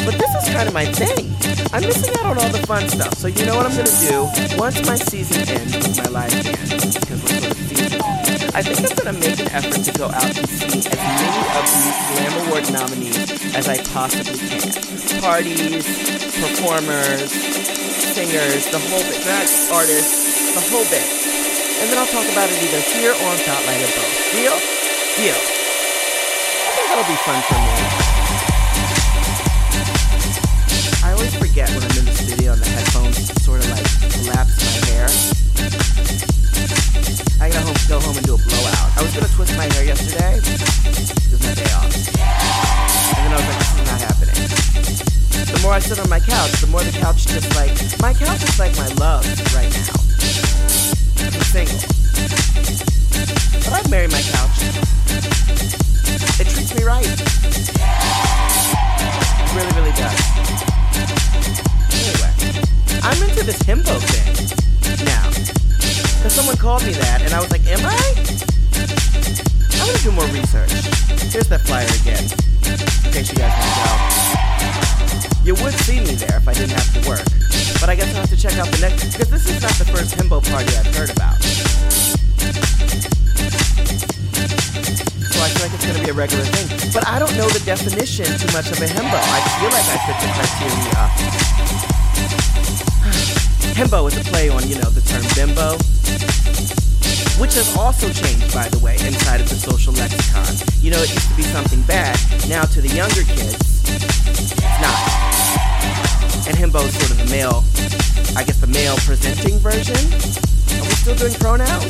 But this is kind of my thing. I'm missing out on all the fun stuff. So you know what I'm going to do? Once my season ends my live band, because we're sort seasonal, I think I'm to make an effort to go out and see as many of these Glam Award nominees as I possibly can. Parties, performers, singers, the whole bit, drag artists, the whole bit. And then I'll talk about it either here or on Spotlight or both. Deal? Deal. I think that'll be fun for me. I always forget when I'm in the studio and the headphones sort of like collapse my hair. I gotta home, go home and do a blowout. I was gonna twist my hair yesterday. It was my day off. And then I was like, this is not happening. The more I sit on my couch, the more the couch just like, my couch is like my love right now. I'm single. But I've married my couch. It treats me right. It really, really does. Anyway, I'm into this himbo thing now. Because someone called me that, and I was like, am I? I'm gonna do more research. Here's that flyer again, in case you guys want to go. You would see me there if I didn't have to work. But I guess I'll have to check out the next, because this is not the first himbo party I've heard about. So I feel like it's gonna be a regular thing. But I don't know the definition too much of a himbo. I feel like I fit the criteria. (sighs) Himbo is a play on, you know, the term bimbo, which has also changed, by the way, inside of the social lexicon. You know, it used to be something bad. Now to the younger kids, not. And himbo is sort of the male, I guess the male presenting version. Are we still doing pronouns?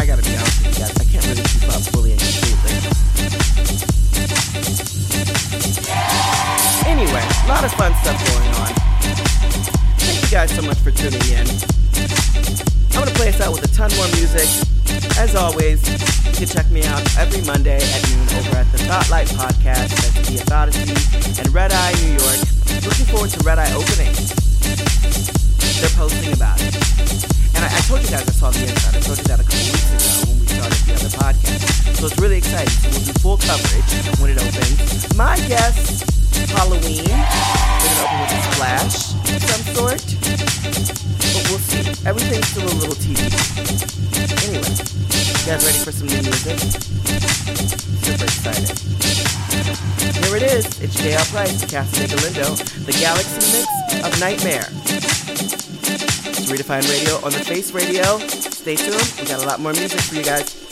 I gotta be honest with you guys, I can't really keep up fully and completely. Anyway, a lot of fun stuff going on. Thank you guys so much for tuning in. I'm gonna play us out with a ton more music. As always, you can check me out every Monday at noon over at the Spotlight Podcast. That's via Odyssey and Red Eye, New York. Looking forward to Red Eye opening. They're posting about it. And I, I told you guys I saw the inside. I told you that a couple weeks ago when we started the other podcast. So it's really exciting. So we'll do full coverage when it opens. My guess, Halloween. They're gonna open with a splash of some sort. But we'll see. Everything's still a little TBD. Anyway, you guys ready for some new music? Super excited. Here it is. It's J.R. Price, Cassidy Galindo, the Galaxy Mix of Nightmare. It's Redefine Radio on the Face Radio. Stay tuned. We got a lot more music for you guys.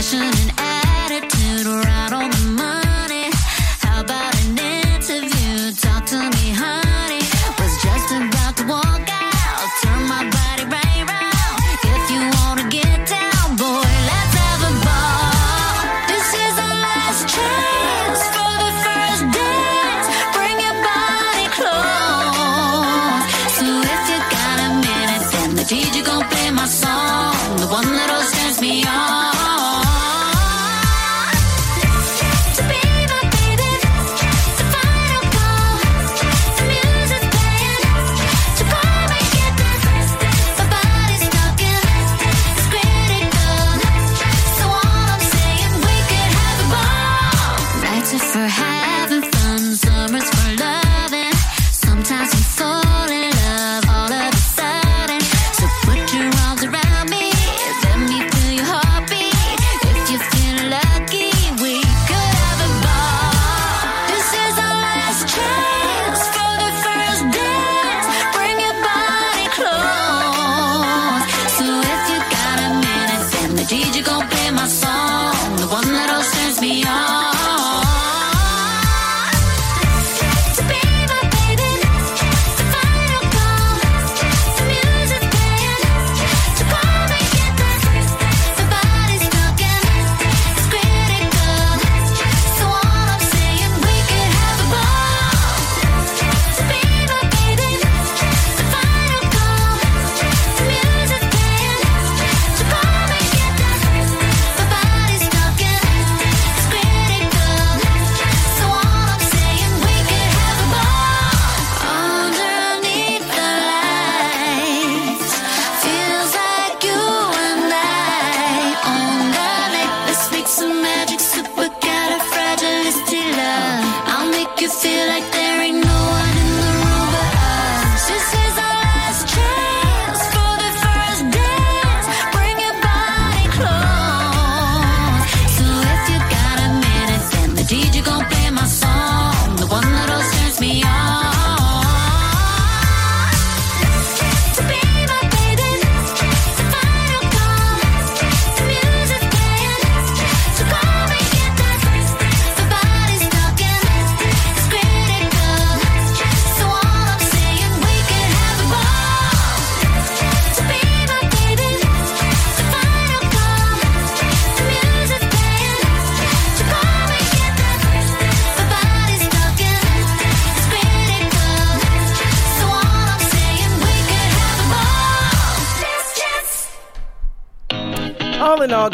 Passion and attitude.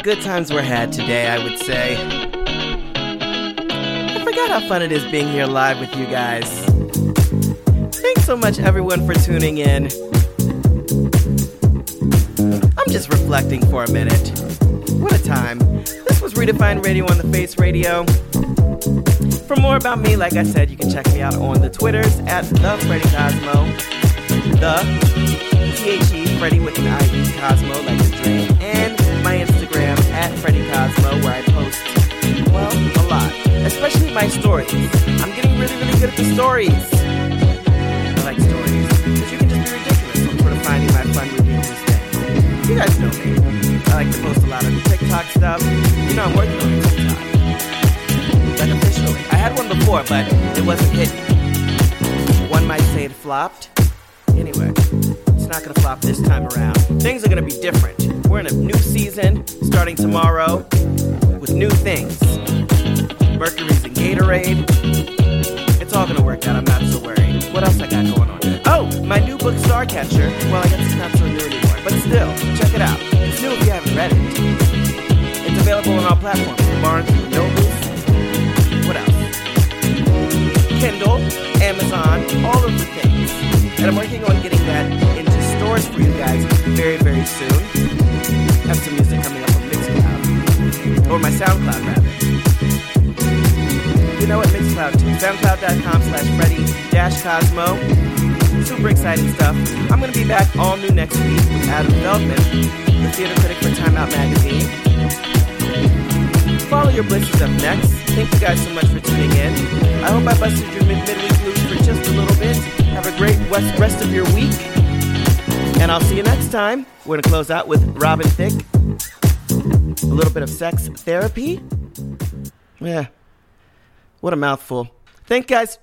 Good times were had today, I would say. I forgot how fun it is being here live with you guys. Thanks so much, everyone, for tuning in. I'm just reflecting for a minute. What a time. This was Redefine Radio on the Face Radio. For more about me, like I said, you can check me out on the Twitters at the Freddie Cosmo. The T-H-E, Freddie with an I-E, Cosmo, like the dream. At Freddie Cosmo, where I post, well, a lot. Especially my stories. I'm getting really, really good at the stories. I like stories. Because you can just be ridiculous. I'm sort of finding my fun ridiculous thing. You guys know me. I like to post a lot of TikTok stuff. You know, I'm working on TikTok. Like officially. I had one before, but it wasn't hit. One might say it flopped. Anyway, it's not gonna flop this time around. Things are gonna be different. We're in a new season starting tomorrow with new things. Mercury's in Gatorade. It's all gonna work out. I'm not so worried. What else I got going on? Oh, my new book, Starcatcher. Well, I guess it's not so new anymore, but still, check it out. It's new if you haven't read it. It's available on all platforms: Barnes and Nobles. What else? Kindle, Amazon, all of the things. And I'm working on getting that stores for you guys very, very soon. Have some music coming up on Mixcloud. Or my SoundCloud, rather. You know what? Mixcloud too. SoundCloud.com slash Freddie dash Cosmo. Super exciting stuff. I'm going to be back all new next week with Adam Feldman, the theater critic for Time Out Magazine. Follow Your Bliss is up next. Thank you guys so much for tuning in. I hope I busted your mid- blues for just a little bit. Have a great rest of your week. And I'll see you next time. We're going to close out with Robin Thicke. A little bit of sex therapy. Yeah. What a mouthful. Thank you guys.